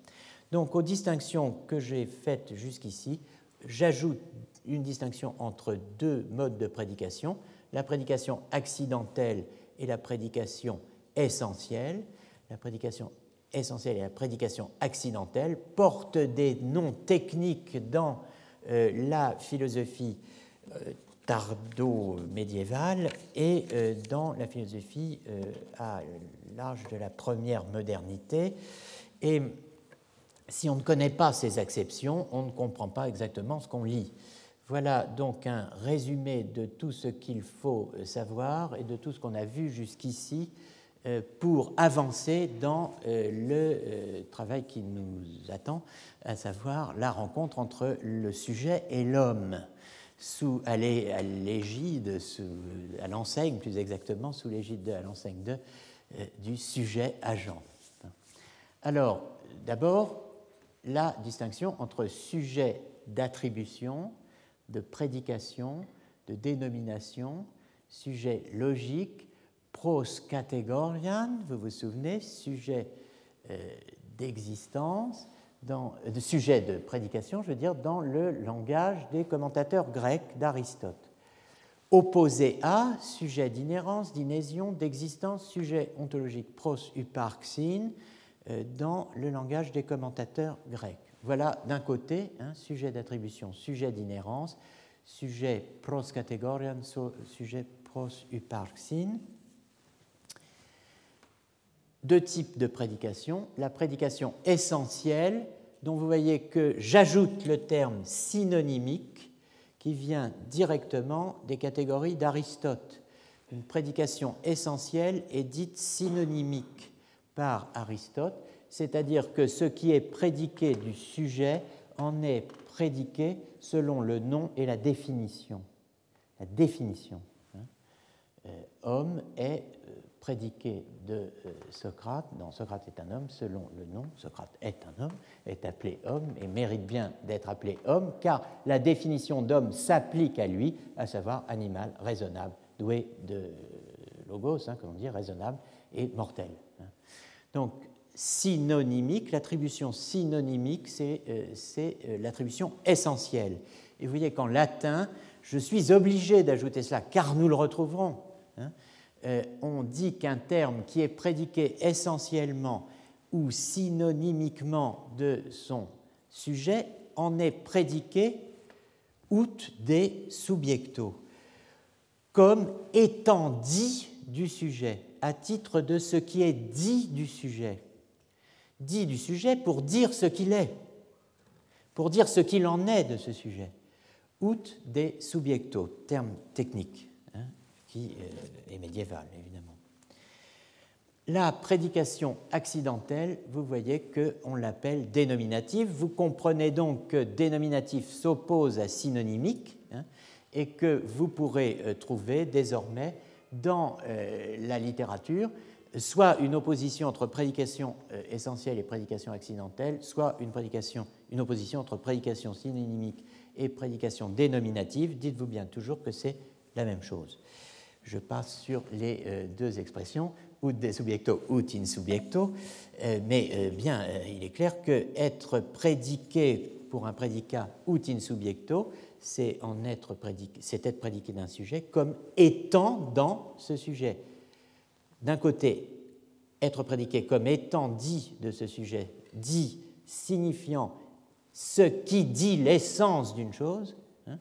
Donc aux distinctions que j'ai faites jusqu'ici, j'ajoute une distinction entre deux modes de prédication, la prédication accidentelle et la prédication essentielle. La prédication essentielle et la prédication accidentelle portent des noms techniques dans euh, la philosophie euh, tardo-médiévale et euh, dans la philosophie à l'âge de la première modernité. Et si on ne connaît pas ces exceptions, on ne comprend pas exactement ce qu'on lit. Voilà donc un résumé de tout ce qu'il faut savoir et de tout ce qu'on a vu jusqu'ici pour avancer dans euh, le euh, travail qui nous attend, à savoir la rencontre entre le sujet et l'homme, sous, à l'égide, à l'enseigne plus exactement, sous l'égide de, l'enseigne de, du sujet agent. Alors, d'abord, la distinction entre sujet d'attribution, de prédication, de dénomination, sujet logique, pros categorian, vous vous souvenez, sujet euh, d'existence, de sujet de prédication, je veux dire, dans le langage des commentateurs grecs d'Aristote. Opposé à sujet d'inhérence, d'inhésion, d'existence, sujet ontologique pros uparxin, euh, dans le langage des commentateurs grecs. Voilà d'un côté un sujet d'attribution, sujet d'inhérence, sujet pros categorian, sujet pros deux types de prédication. La prédication essentielle, dont vous voyez que j'ajoute le terme synonymique, qui vient directement des catégories d'Aristote. Une prédication essentielle est dite synonymique par Aristote, c'est-à-dire que ce qui est prédiqué du sujet en est prédiqué selon le nom et la définition. La définition. Hein. Euh, homme est euh, prédiqué de euh, Socrate, non, Socrate est un homme selon le nom, Socrate est un homme, est appelé homme et mérite bien d'être appelé homme, car la définition d'homme s'applique à lui, à savoir animal raisonnable, doué de logos, hein, comme on dit, raisonnable et mortel. Hein. Donc, synonymique, l'attribution synonymique, c'est euh, euh, l'attribution essentielle. Et vous voyez qu'en latin, je suis obligé d'ajouter cela, car nous le retrouverons. Hein, on dit qu'un terme qui est prédiqué essentiellement ou synonymiquement de son sujet en est prédiqué out des subjecto, comme étant dit du sujet, à titre de ce qui est dit du sujet. Dit du sujet pour dire ce qu'il est, pour dire ce qu'il en est de ce sujet. Out des subjecto, terme technique qui euh, est médiévale, évidemment. La prédication accidentelle, vous voyez qu'on l'appelle dénominative. Vous comprenez donc que dénominatif s'oppose à synonymique hein, et que vous pourrez euh, trouver désormais dans euh, la littérature soit une opposition entre prédication essentielle et prédication accidentelle, soit une, prédication, une opposition entre prédication synonymique et prédication dénominative. Dites-vous bien toujours que c'est la même chose. Je passe sur les deux expressions, ut de subjecto, ut in subjecto, mais bien, il est clair que être prédiqué pour un prédicat ut in subjecto, c'est être prédiqué, prédiqué d'un sujet comme étant dans ce sujet. D'un côté, être prédiqué comme étant dit de ce sujet, dit signifiant ce qui dit l'essence d'une chose, hein,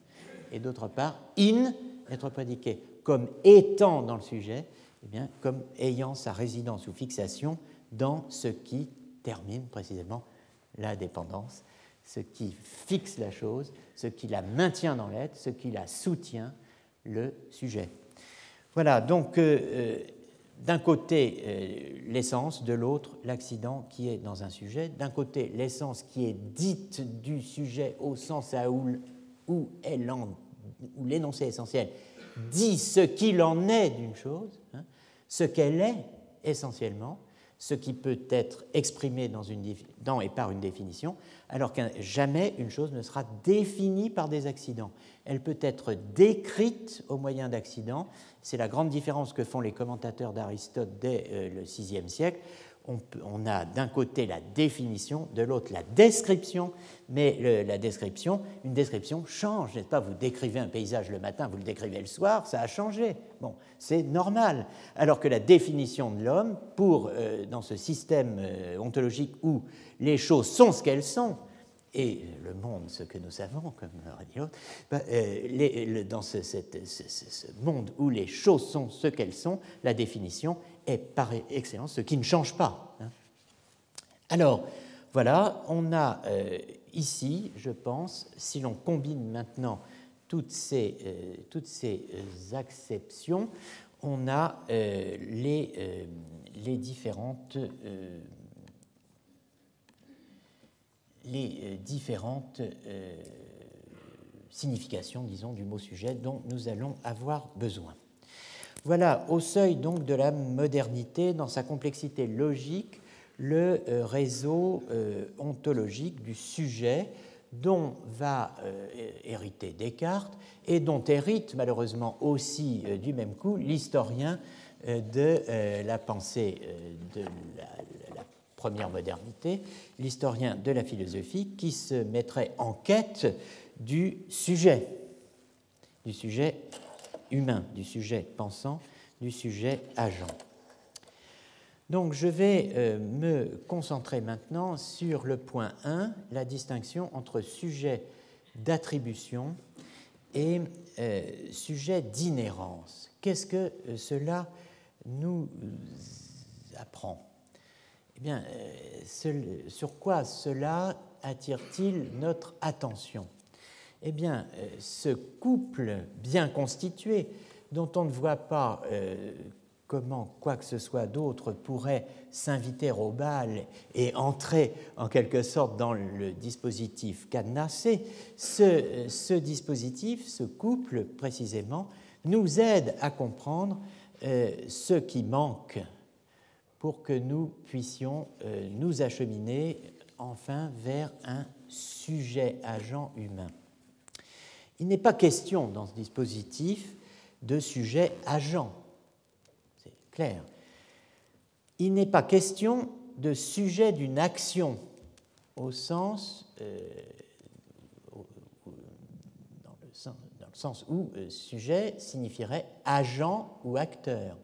et d'autre part, in, être prédiqué comme étant dans le sujet, eh bien, comme ayant sa résidence ou fixation dans ce qui termine précisément la dépendance, ce qui fixe la chose, ce qui la maintient dans l'être, ce qui la soutient, le sujet. Voilà, donc euh, euh, d'un côté euh, l'essence, de l'autre l'accident qui est dans un sujet, d'un côté l'essence qui est dite du sujet au sens à où, où, où l'énoncé essentiel dit ce qu'il en est d'une chose, hein, ce qu'elle est essentiellement, ce qui peut être exprimé dans et par une définition, alors que jamais une chose ne sera définie par des accidents. Elle peut être décrite au moyen d'accidents. C'est la grande différence que font les commentateurs d'Aristote dès euh, le VIe siècle on, a d'un côté la définition, de l'autre la description, mais la description, une description change, n'est-ce pas? Vous décrivez un paysage le matin, vous le décrivez le soir, ça a changé. Bon, c'est normal. Alors que la définition de l'homme, pour euh, dans ce système euh, ontologique où les choses sont ce qu'elles sont, et le monde ce que nous savons, comme aurait dit l'autre, bah, euh, dans ce, ce, monde où les choses sont ce qu'elles sont, la définition est par excellence ce qui ne change pas. Hein. Alors, voilà, on a euh, ici, je pense, si l'on combine maintenant toutes ces, euh, toutes ces euh, acceptions, on a les, les différentes les différentes significations, disons, du mot sujet dont nous allons avoir besoin. Voilà, au seuil donc de la modernité, dans sa complexité logique, le euh, réseau euh, ontologique du sujet dont va euh, hériter Descartes et dont hérite malheureusement aussi du même coup l'historien de la pensée de la, la première modernité, l'historien de la philosophie qui se mettrait en quête du sujet, du sujet humain, du sujet pensant, du sujet agent. Donc je vais euh, me concentrer maintenant sur le point 1, la distinction entre sujet d'attribution et euh, sujet d'inhérence. Qu'est-ce que euh, cela nous apprend? Eh bien, sur quoi cela attire-t-il notre attention? Eh bien, euh, ce couple bien constitué, dont on ne voit pas euh, comment quoi que ce soit d'autre pourrait s'inviter au bal et entrer en quelque sorte dans le dispositif cadenassé, ce, ce dispositif, ce couple précisément, nous aide à comprendre euh, ce qui manque pour que nous puissions nous acheminer enfin vers un sujet agent humain. Il n'est pas question dans ce dispositif de sujet agent. C'est clair. Il n'est pas question de sujet d'une action au sens, euh, dans, le sens où euh, sujet signifierait agent ou acteur.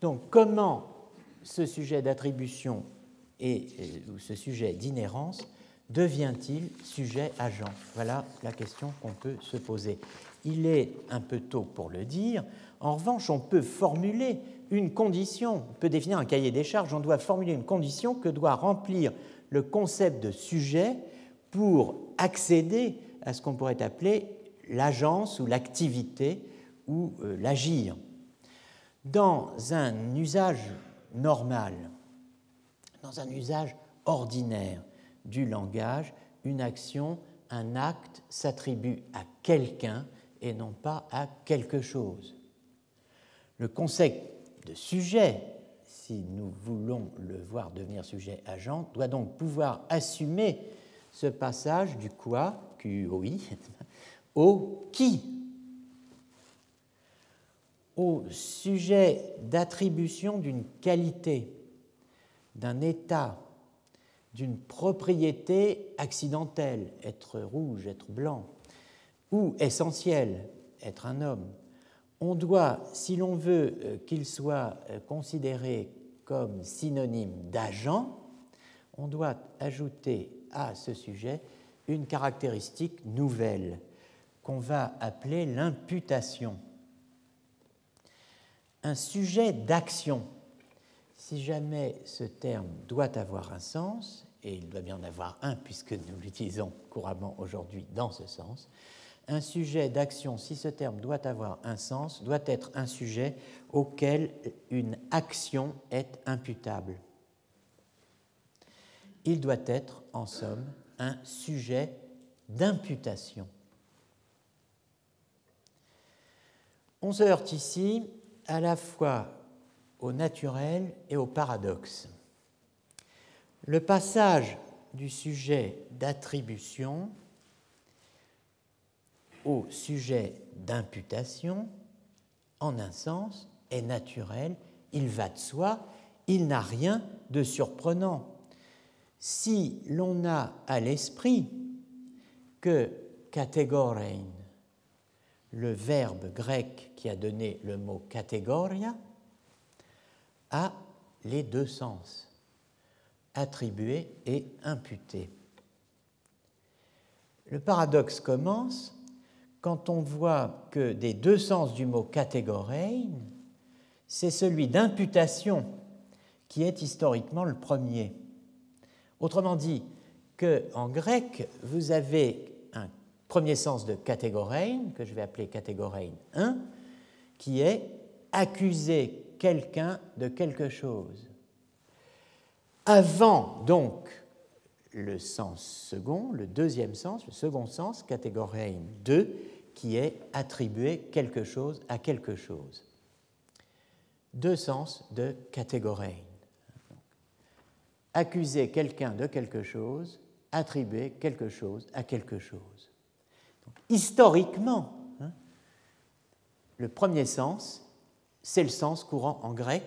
Donc comment ce sujet d'attribution et euh, ou ce sujet d'inhérence devient-il sujet-agent Voilà la question qu'on peut se poser. Il est un peu tôt pour le dire. En revanche, on peut formuler une condition, on peut définir un cahier des charges, on doit formuler une condition que doit remplir le concept de sujet pour accéder à ce qu'on pourrait appeler l'agence ou l'activité ou euh, l'agir. Dans un usage normal, dans un usage ordinaire, du langage, une action, un acte s'attribue à quelqu'un et non pas à quelque chose. Le concept de sujet, si nous voulons le voir devenir sujet-agent, doit donc pouvoir assumer ce passage du quoi, QOI, au qui. au sujet d'attribution d'une qualité, d'un état, d'une propriété accidentelle, être rouge, être blanc, ou essentielle, être un homme, on doit, si l'on veut euh, qu'il soit euh, considéré comme synonyme d'agent, on doit ajouter à ce sujet une caractéristique nouvelle qu'on va appeler l'imputation. Un sujet d'action, si jamais ce terme doit avoir un sens, et il doit bien en avoir un puisque nous l'utilisons couramment aujourd'hui dans ce sens, un sujet d'action, si ce terme doit avoir un sens, doit être un sujet auquel une action est imputable. Il doit être, en somme, un sujet d'imputation. On se heurte ici à la fois au naturel et au paradoxe. Le passage du sujet d'attribution au sujet d'imputation, en un sens, est naturel, il va de soi, il n'a rien de surprenant. Si l'on a à l'esprit que categorein, le verbe grec qui a donné le mot categoria, a les deux sens, attribué et imputé. Le paradoxe commence quand on voit que des deux sens du mot catégorein, c'est celui d'imputation qui est historiquement le premier. Autrement dit, qu'en grec, vous avez un premier sens de catégorein, que je vais appeler catégorein 1, qui est accuser quelqu'un de quelque chose. Avant donc le sens second, le deuxième sens, le second sens, catégorie 2, qui est attribuer quelque chose à quelque chose. Deux sens de catégorie. Accuser quelqu'un de quelque chose, attribuer quelque chose à quelque chose. historiquement, hein, le premier sens, c'est le sens courant en grec,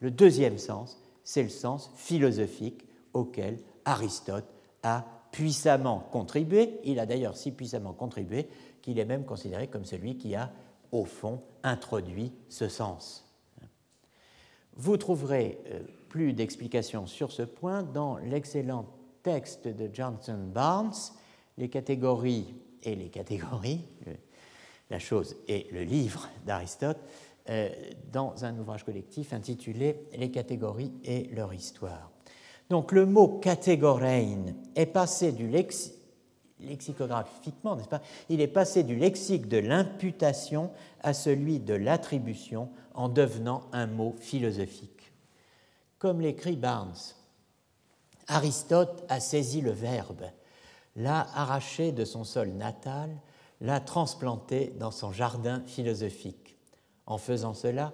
le deuxième sens, c'est le sens philosophique auquel Aristote a puissamment contribué. Il a d'ailleurs si puissamment contribué qu'il est même considéré comme celui qui a, au fond, introduit ce sens. Vous trouverez euh, plus d'explications sur ce point dans l'excellent texte de Johnson Barnes, Les catégories et les catégories, la chose et le livre d'Aristote, euh, dans un ouvrage collectif intitulé Les catégories et leur histoire. Donc le mot catégorein est passé du lexicographiquement, n'est-ce pas? Il est passé du lexique de l'imputation à celui de l'attribution en devenant un mot philosophique. Comme l'écrit Barnes, Aristote a saisi le verbe, l'a arraché de son sol natal, l'a transplanté dans son jardin philosophique. En faisant cela,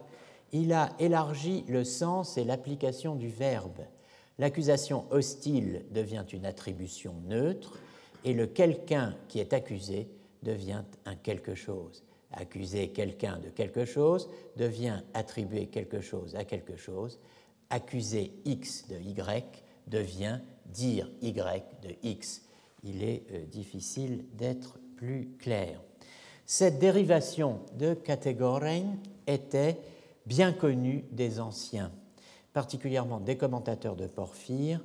il a élargi le sens et l'application du verbe l'accusation hostile devient une attribution neutre et le quelqu'un qui est accusé devient un quelque chose. Accuser quelqu'un de quelque chose devient attribuer quelque chose à quelque chose. Accuser X de Y devient dire Y de X. Il est euh, difficile d'être plus clair. Cette dérivation de catégorein était bien connue des anciens particulièrement des commentateurs de Porphyre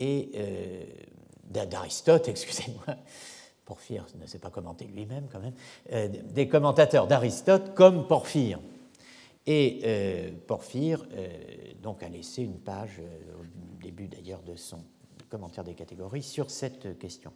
et euh, d'Aristote, excusez-moi, Porphyre ne s'est pas commenté lui-même quand même, euh, des commentateurs d'Aristote comme Porphyre. Et euh, Porphyre donc a laissé une page au début d'ailleurs de son commentaire des catégories sur cette question.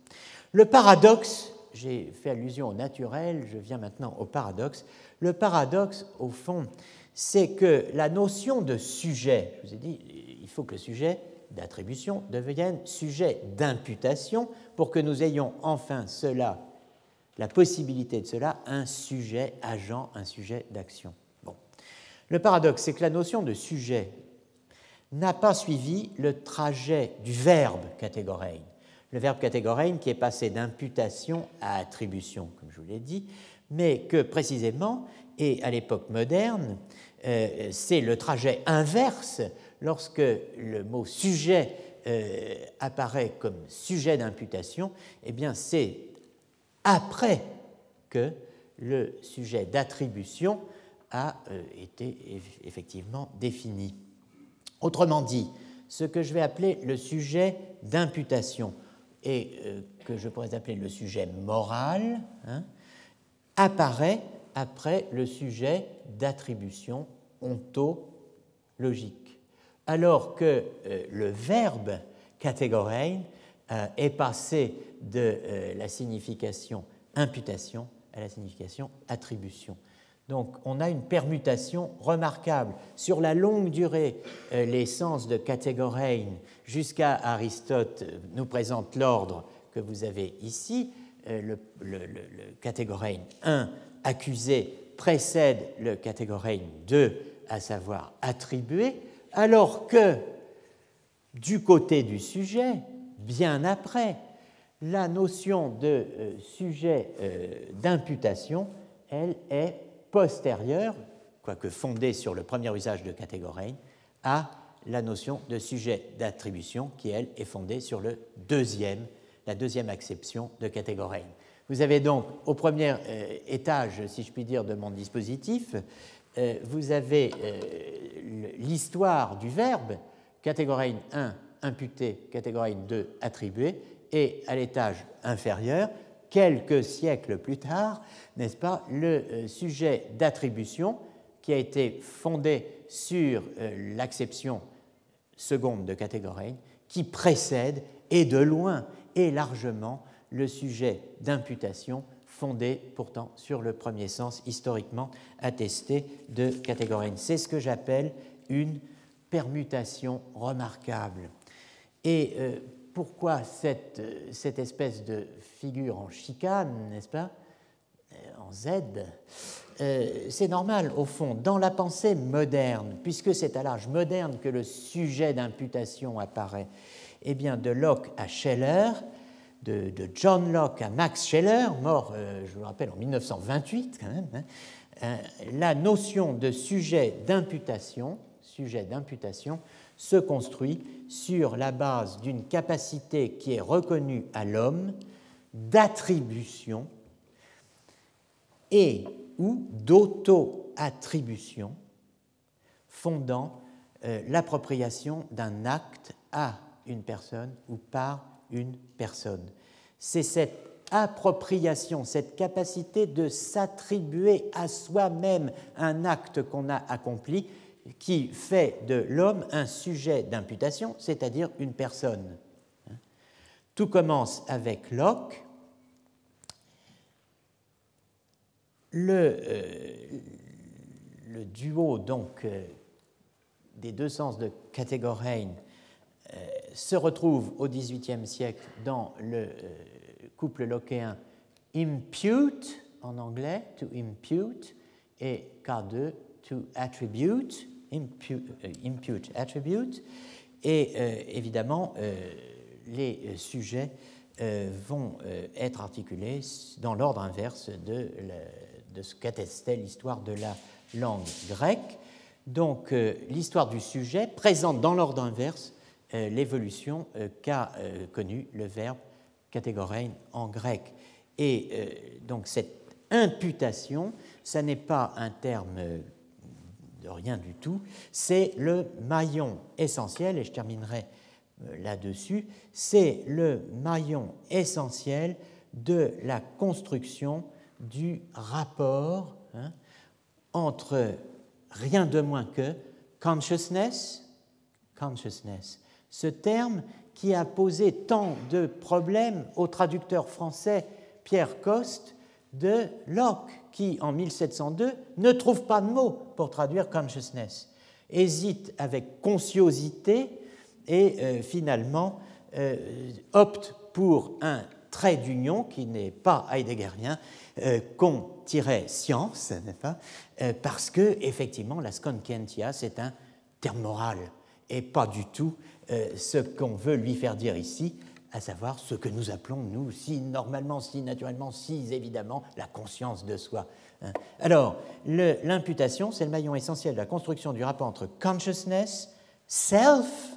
Le paradoxe, j'ai fait allusion au naturel, je viens maintenant au paradoxe. Le paradoxe, au fond, c'est que la notion de sujet, je vous ai dit, il faut que le sujet d'attribution devienne sujet d'imputation pour que nous ayons enfin cela, la possibilité de cela, un sujet agent, un sujet d'action. Bon. Le paradoxe, c'est que la notion de sujet n'a pas suivi le trajet du verbe catégorein. Le verbe catégorein qui est passé d'imputation à attribution, comme je vous l'ai dit, mais que précisément Et à l'époque moderne, c'est le trajet inverse lorsque le mot sujet apparaît comme sujet d'imputation, eh bien c'est après que le sujet d'attribution a été effectivement défini. Autrement dit, ce que je vais appeler le sujet d'imputation et euh, que je pourrais appeler le sujet moral, hein, apparaît après le sujet d'attribution ontologique. Alors que euh, le verbe catégorein euh, est passé de la signification imputation à la signification attribution. Donc on a une permutation remarquable. Sur la longue durée, euh, les sens de catégorein jusqu'à Aristote euh, nous présentent l'ordre que vous avez ici. Euh, le, le, 1 accusé précède le catégorein 2, à savoir attribué, alors que du côté du sujet, bien après, la notion de sujet d'imputation, elle est postérieure, quoique fondée sur le premier usage de catégorie, à la notion de sujet d'attribution qui, elle, est fondée sur le deuxième, la deuxième acception de catégorie. Vous avez donc au premier euh, étage, si je puis dire, de mon dispositif, euh, vous avez euh, l'histoire du verbe, catégorie 1 imputé, catégorie 2 attribué, et à l'étage inférieur, quelques siècles plus tard, n'est-ce pas, le euh, sujet d'attribution qui a été fondé sur euh, l'acception seconde de catégorie, qui précède et de loin et largement le sujet d'imputation fondé pourtant sur le premier sens historiquement attesté de catégorie. C'est ce que j'appelle une permutation remarquable. Euh, pourquoi cette, cette, espèce de figure en chicane, n'est-ce pas, euh, en Z euh, C'est normal, au fond, dans la pensée moderne, puisque c'est à l'âge moderne que le sujet d'imputation apparaît, eh bien, de Locke à Scheller, de, John Locke à Max Scheller, mort, euh, je vous le rappelle, en 1928 quand même, hein, la notion de sujet d'imputation, sujet d'imputation, se construit sur la base d'une capacité qui est reconnue à l'homme d'attribution et ou d'auto-attribution fondant euh, l'appropriation d'un acte à une personne ou par une personne. C'est cette appropriation, cette capacité de s'attribuer à soi-même un acte qu'on a accompli qui fait de l'homme un sujet d'imputation, c'est-à-dire une personne. Tout commence avec Locke. Le, euh, duo donc euh, des deux sens de catégorie euh, se retrouve au XVIIIe siècle dans le couple lockéen impute en anglais, to impute, et K2, to attribute, impute, impute attribute, et évidemment les sujets euh, vont euh, être articulés dans l'ordre inverse de, ce qu'attestait l'histoire de la langue grecque. Donc euh, l'histoire du sujet présente dans l'ordre inverse l'évolution qu'a connue le verbe catégorein en grec. Et donc cette imputation, ça n'est pas un terme de rien du tout, c'est le maillon essentiel, et je terminerai euh, là-dessus, c'est le maillon essentiel de la construction du rapport hein, entre rien de moins que consciousness, consciousness, ce terme qui a posé tant de problèmes au traducteur français Pierre Coste de Locke, qui en 1702 ne trouve pas de mot pour traduire consciousness, hésite avec consciosité et euh, finalement euh, opte pour un trait d'union qui n'est pas heideggerien, euh, con-science, pas parce que effectivement la skonkentia c'est un terme moral et pas du tout ce qu'on veut lui faire dire ici à savoir ce que nous appelons, nous, si normalement, si naturellement, si évidemment, la conscience de soi. Hein. Alors, l'imputation, c'est le maillon essentiel de la construction du rapport entre consciousness, self,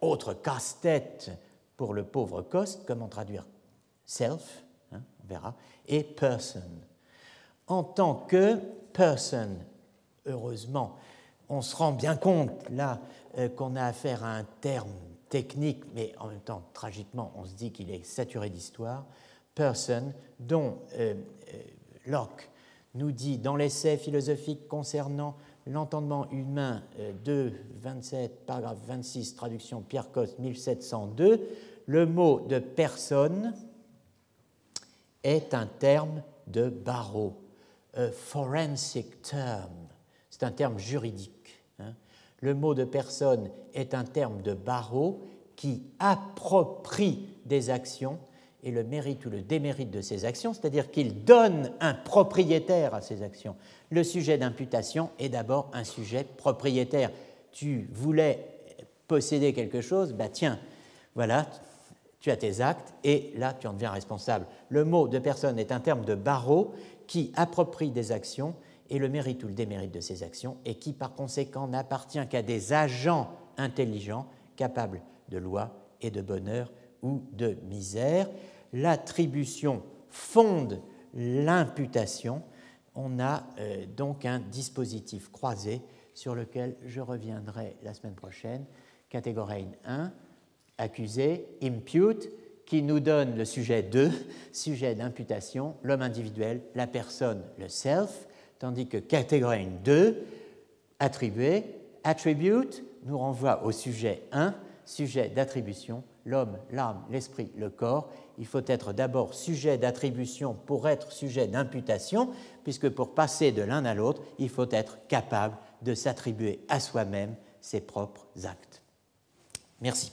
autre casse-tête pour le pauvre Coste, comment traduire self, hein, on verra, et person. En tant que person, heureusement, on se rend bien compte là euh, qu'on a affaire à un terme technique, mais en même temps, tragiquement, on se dit qu'il est saturé d'histoire, person, dont euh, euh, Locke nous dit dans l'essai philosophique concernant l'entendement humain de 27, paragraphe 26, traduction Pierre Coste, 1702, le mot de personne est un terme de barreau, a forensic term, c'est un terme juridique. Le mot de personne est un terme de barreau qui approprie des actions et le mérite ou le démérite de ces actions, c'est-à-dire qu'il donne un propriétaire à ces actions. Le sujet d'imputation est d'abord un sujet propriétaire. Tu voulais posséder quelque chose, bah tiens, voilà, tu as tes actes et là tu en deviens responsable. Le mot de personne est un terme de barreau qui approprie des actions et le mérite ou le démérite de ces actions et qui par conséquent n'appartient qu'à des agents intelligents capables de loi et de bonheur ou de misère. L'attribution fonde l'imputation. On a euh, donc un dispositif croisé sur lequel je reviendrai la semaine prochaine. Catégorie 1, accusé, impute, qui nous donne le sujet 2, sujet d'imputation, l'homme individuel, la personne, le self, tandis que catégorie 2, attribué, attribute, nous renvoie au sujet 1, sujet d'attribution, l'homme, l'âme, l'esprit, le corps. Il faut être d'abord sujet d'attribution pour être sujet d'imputation, puisque pour passer de l'un à l'autre, il faut être capable de s'attribuer à soi-même ses propres actes. Merci.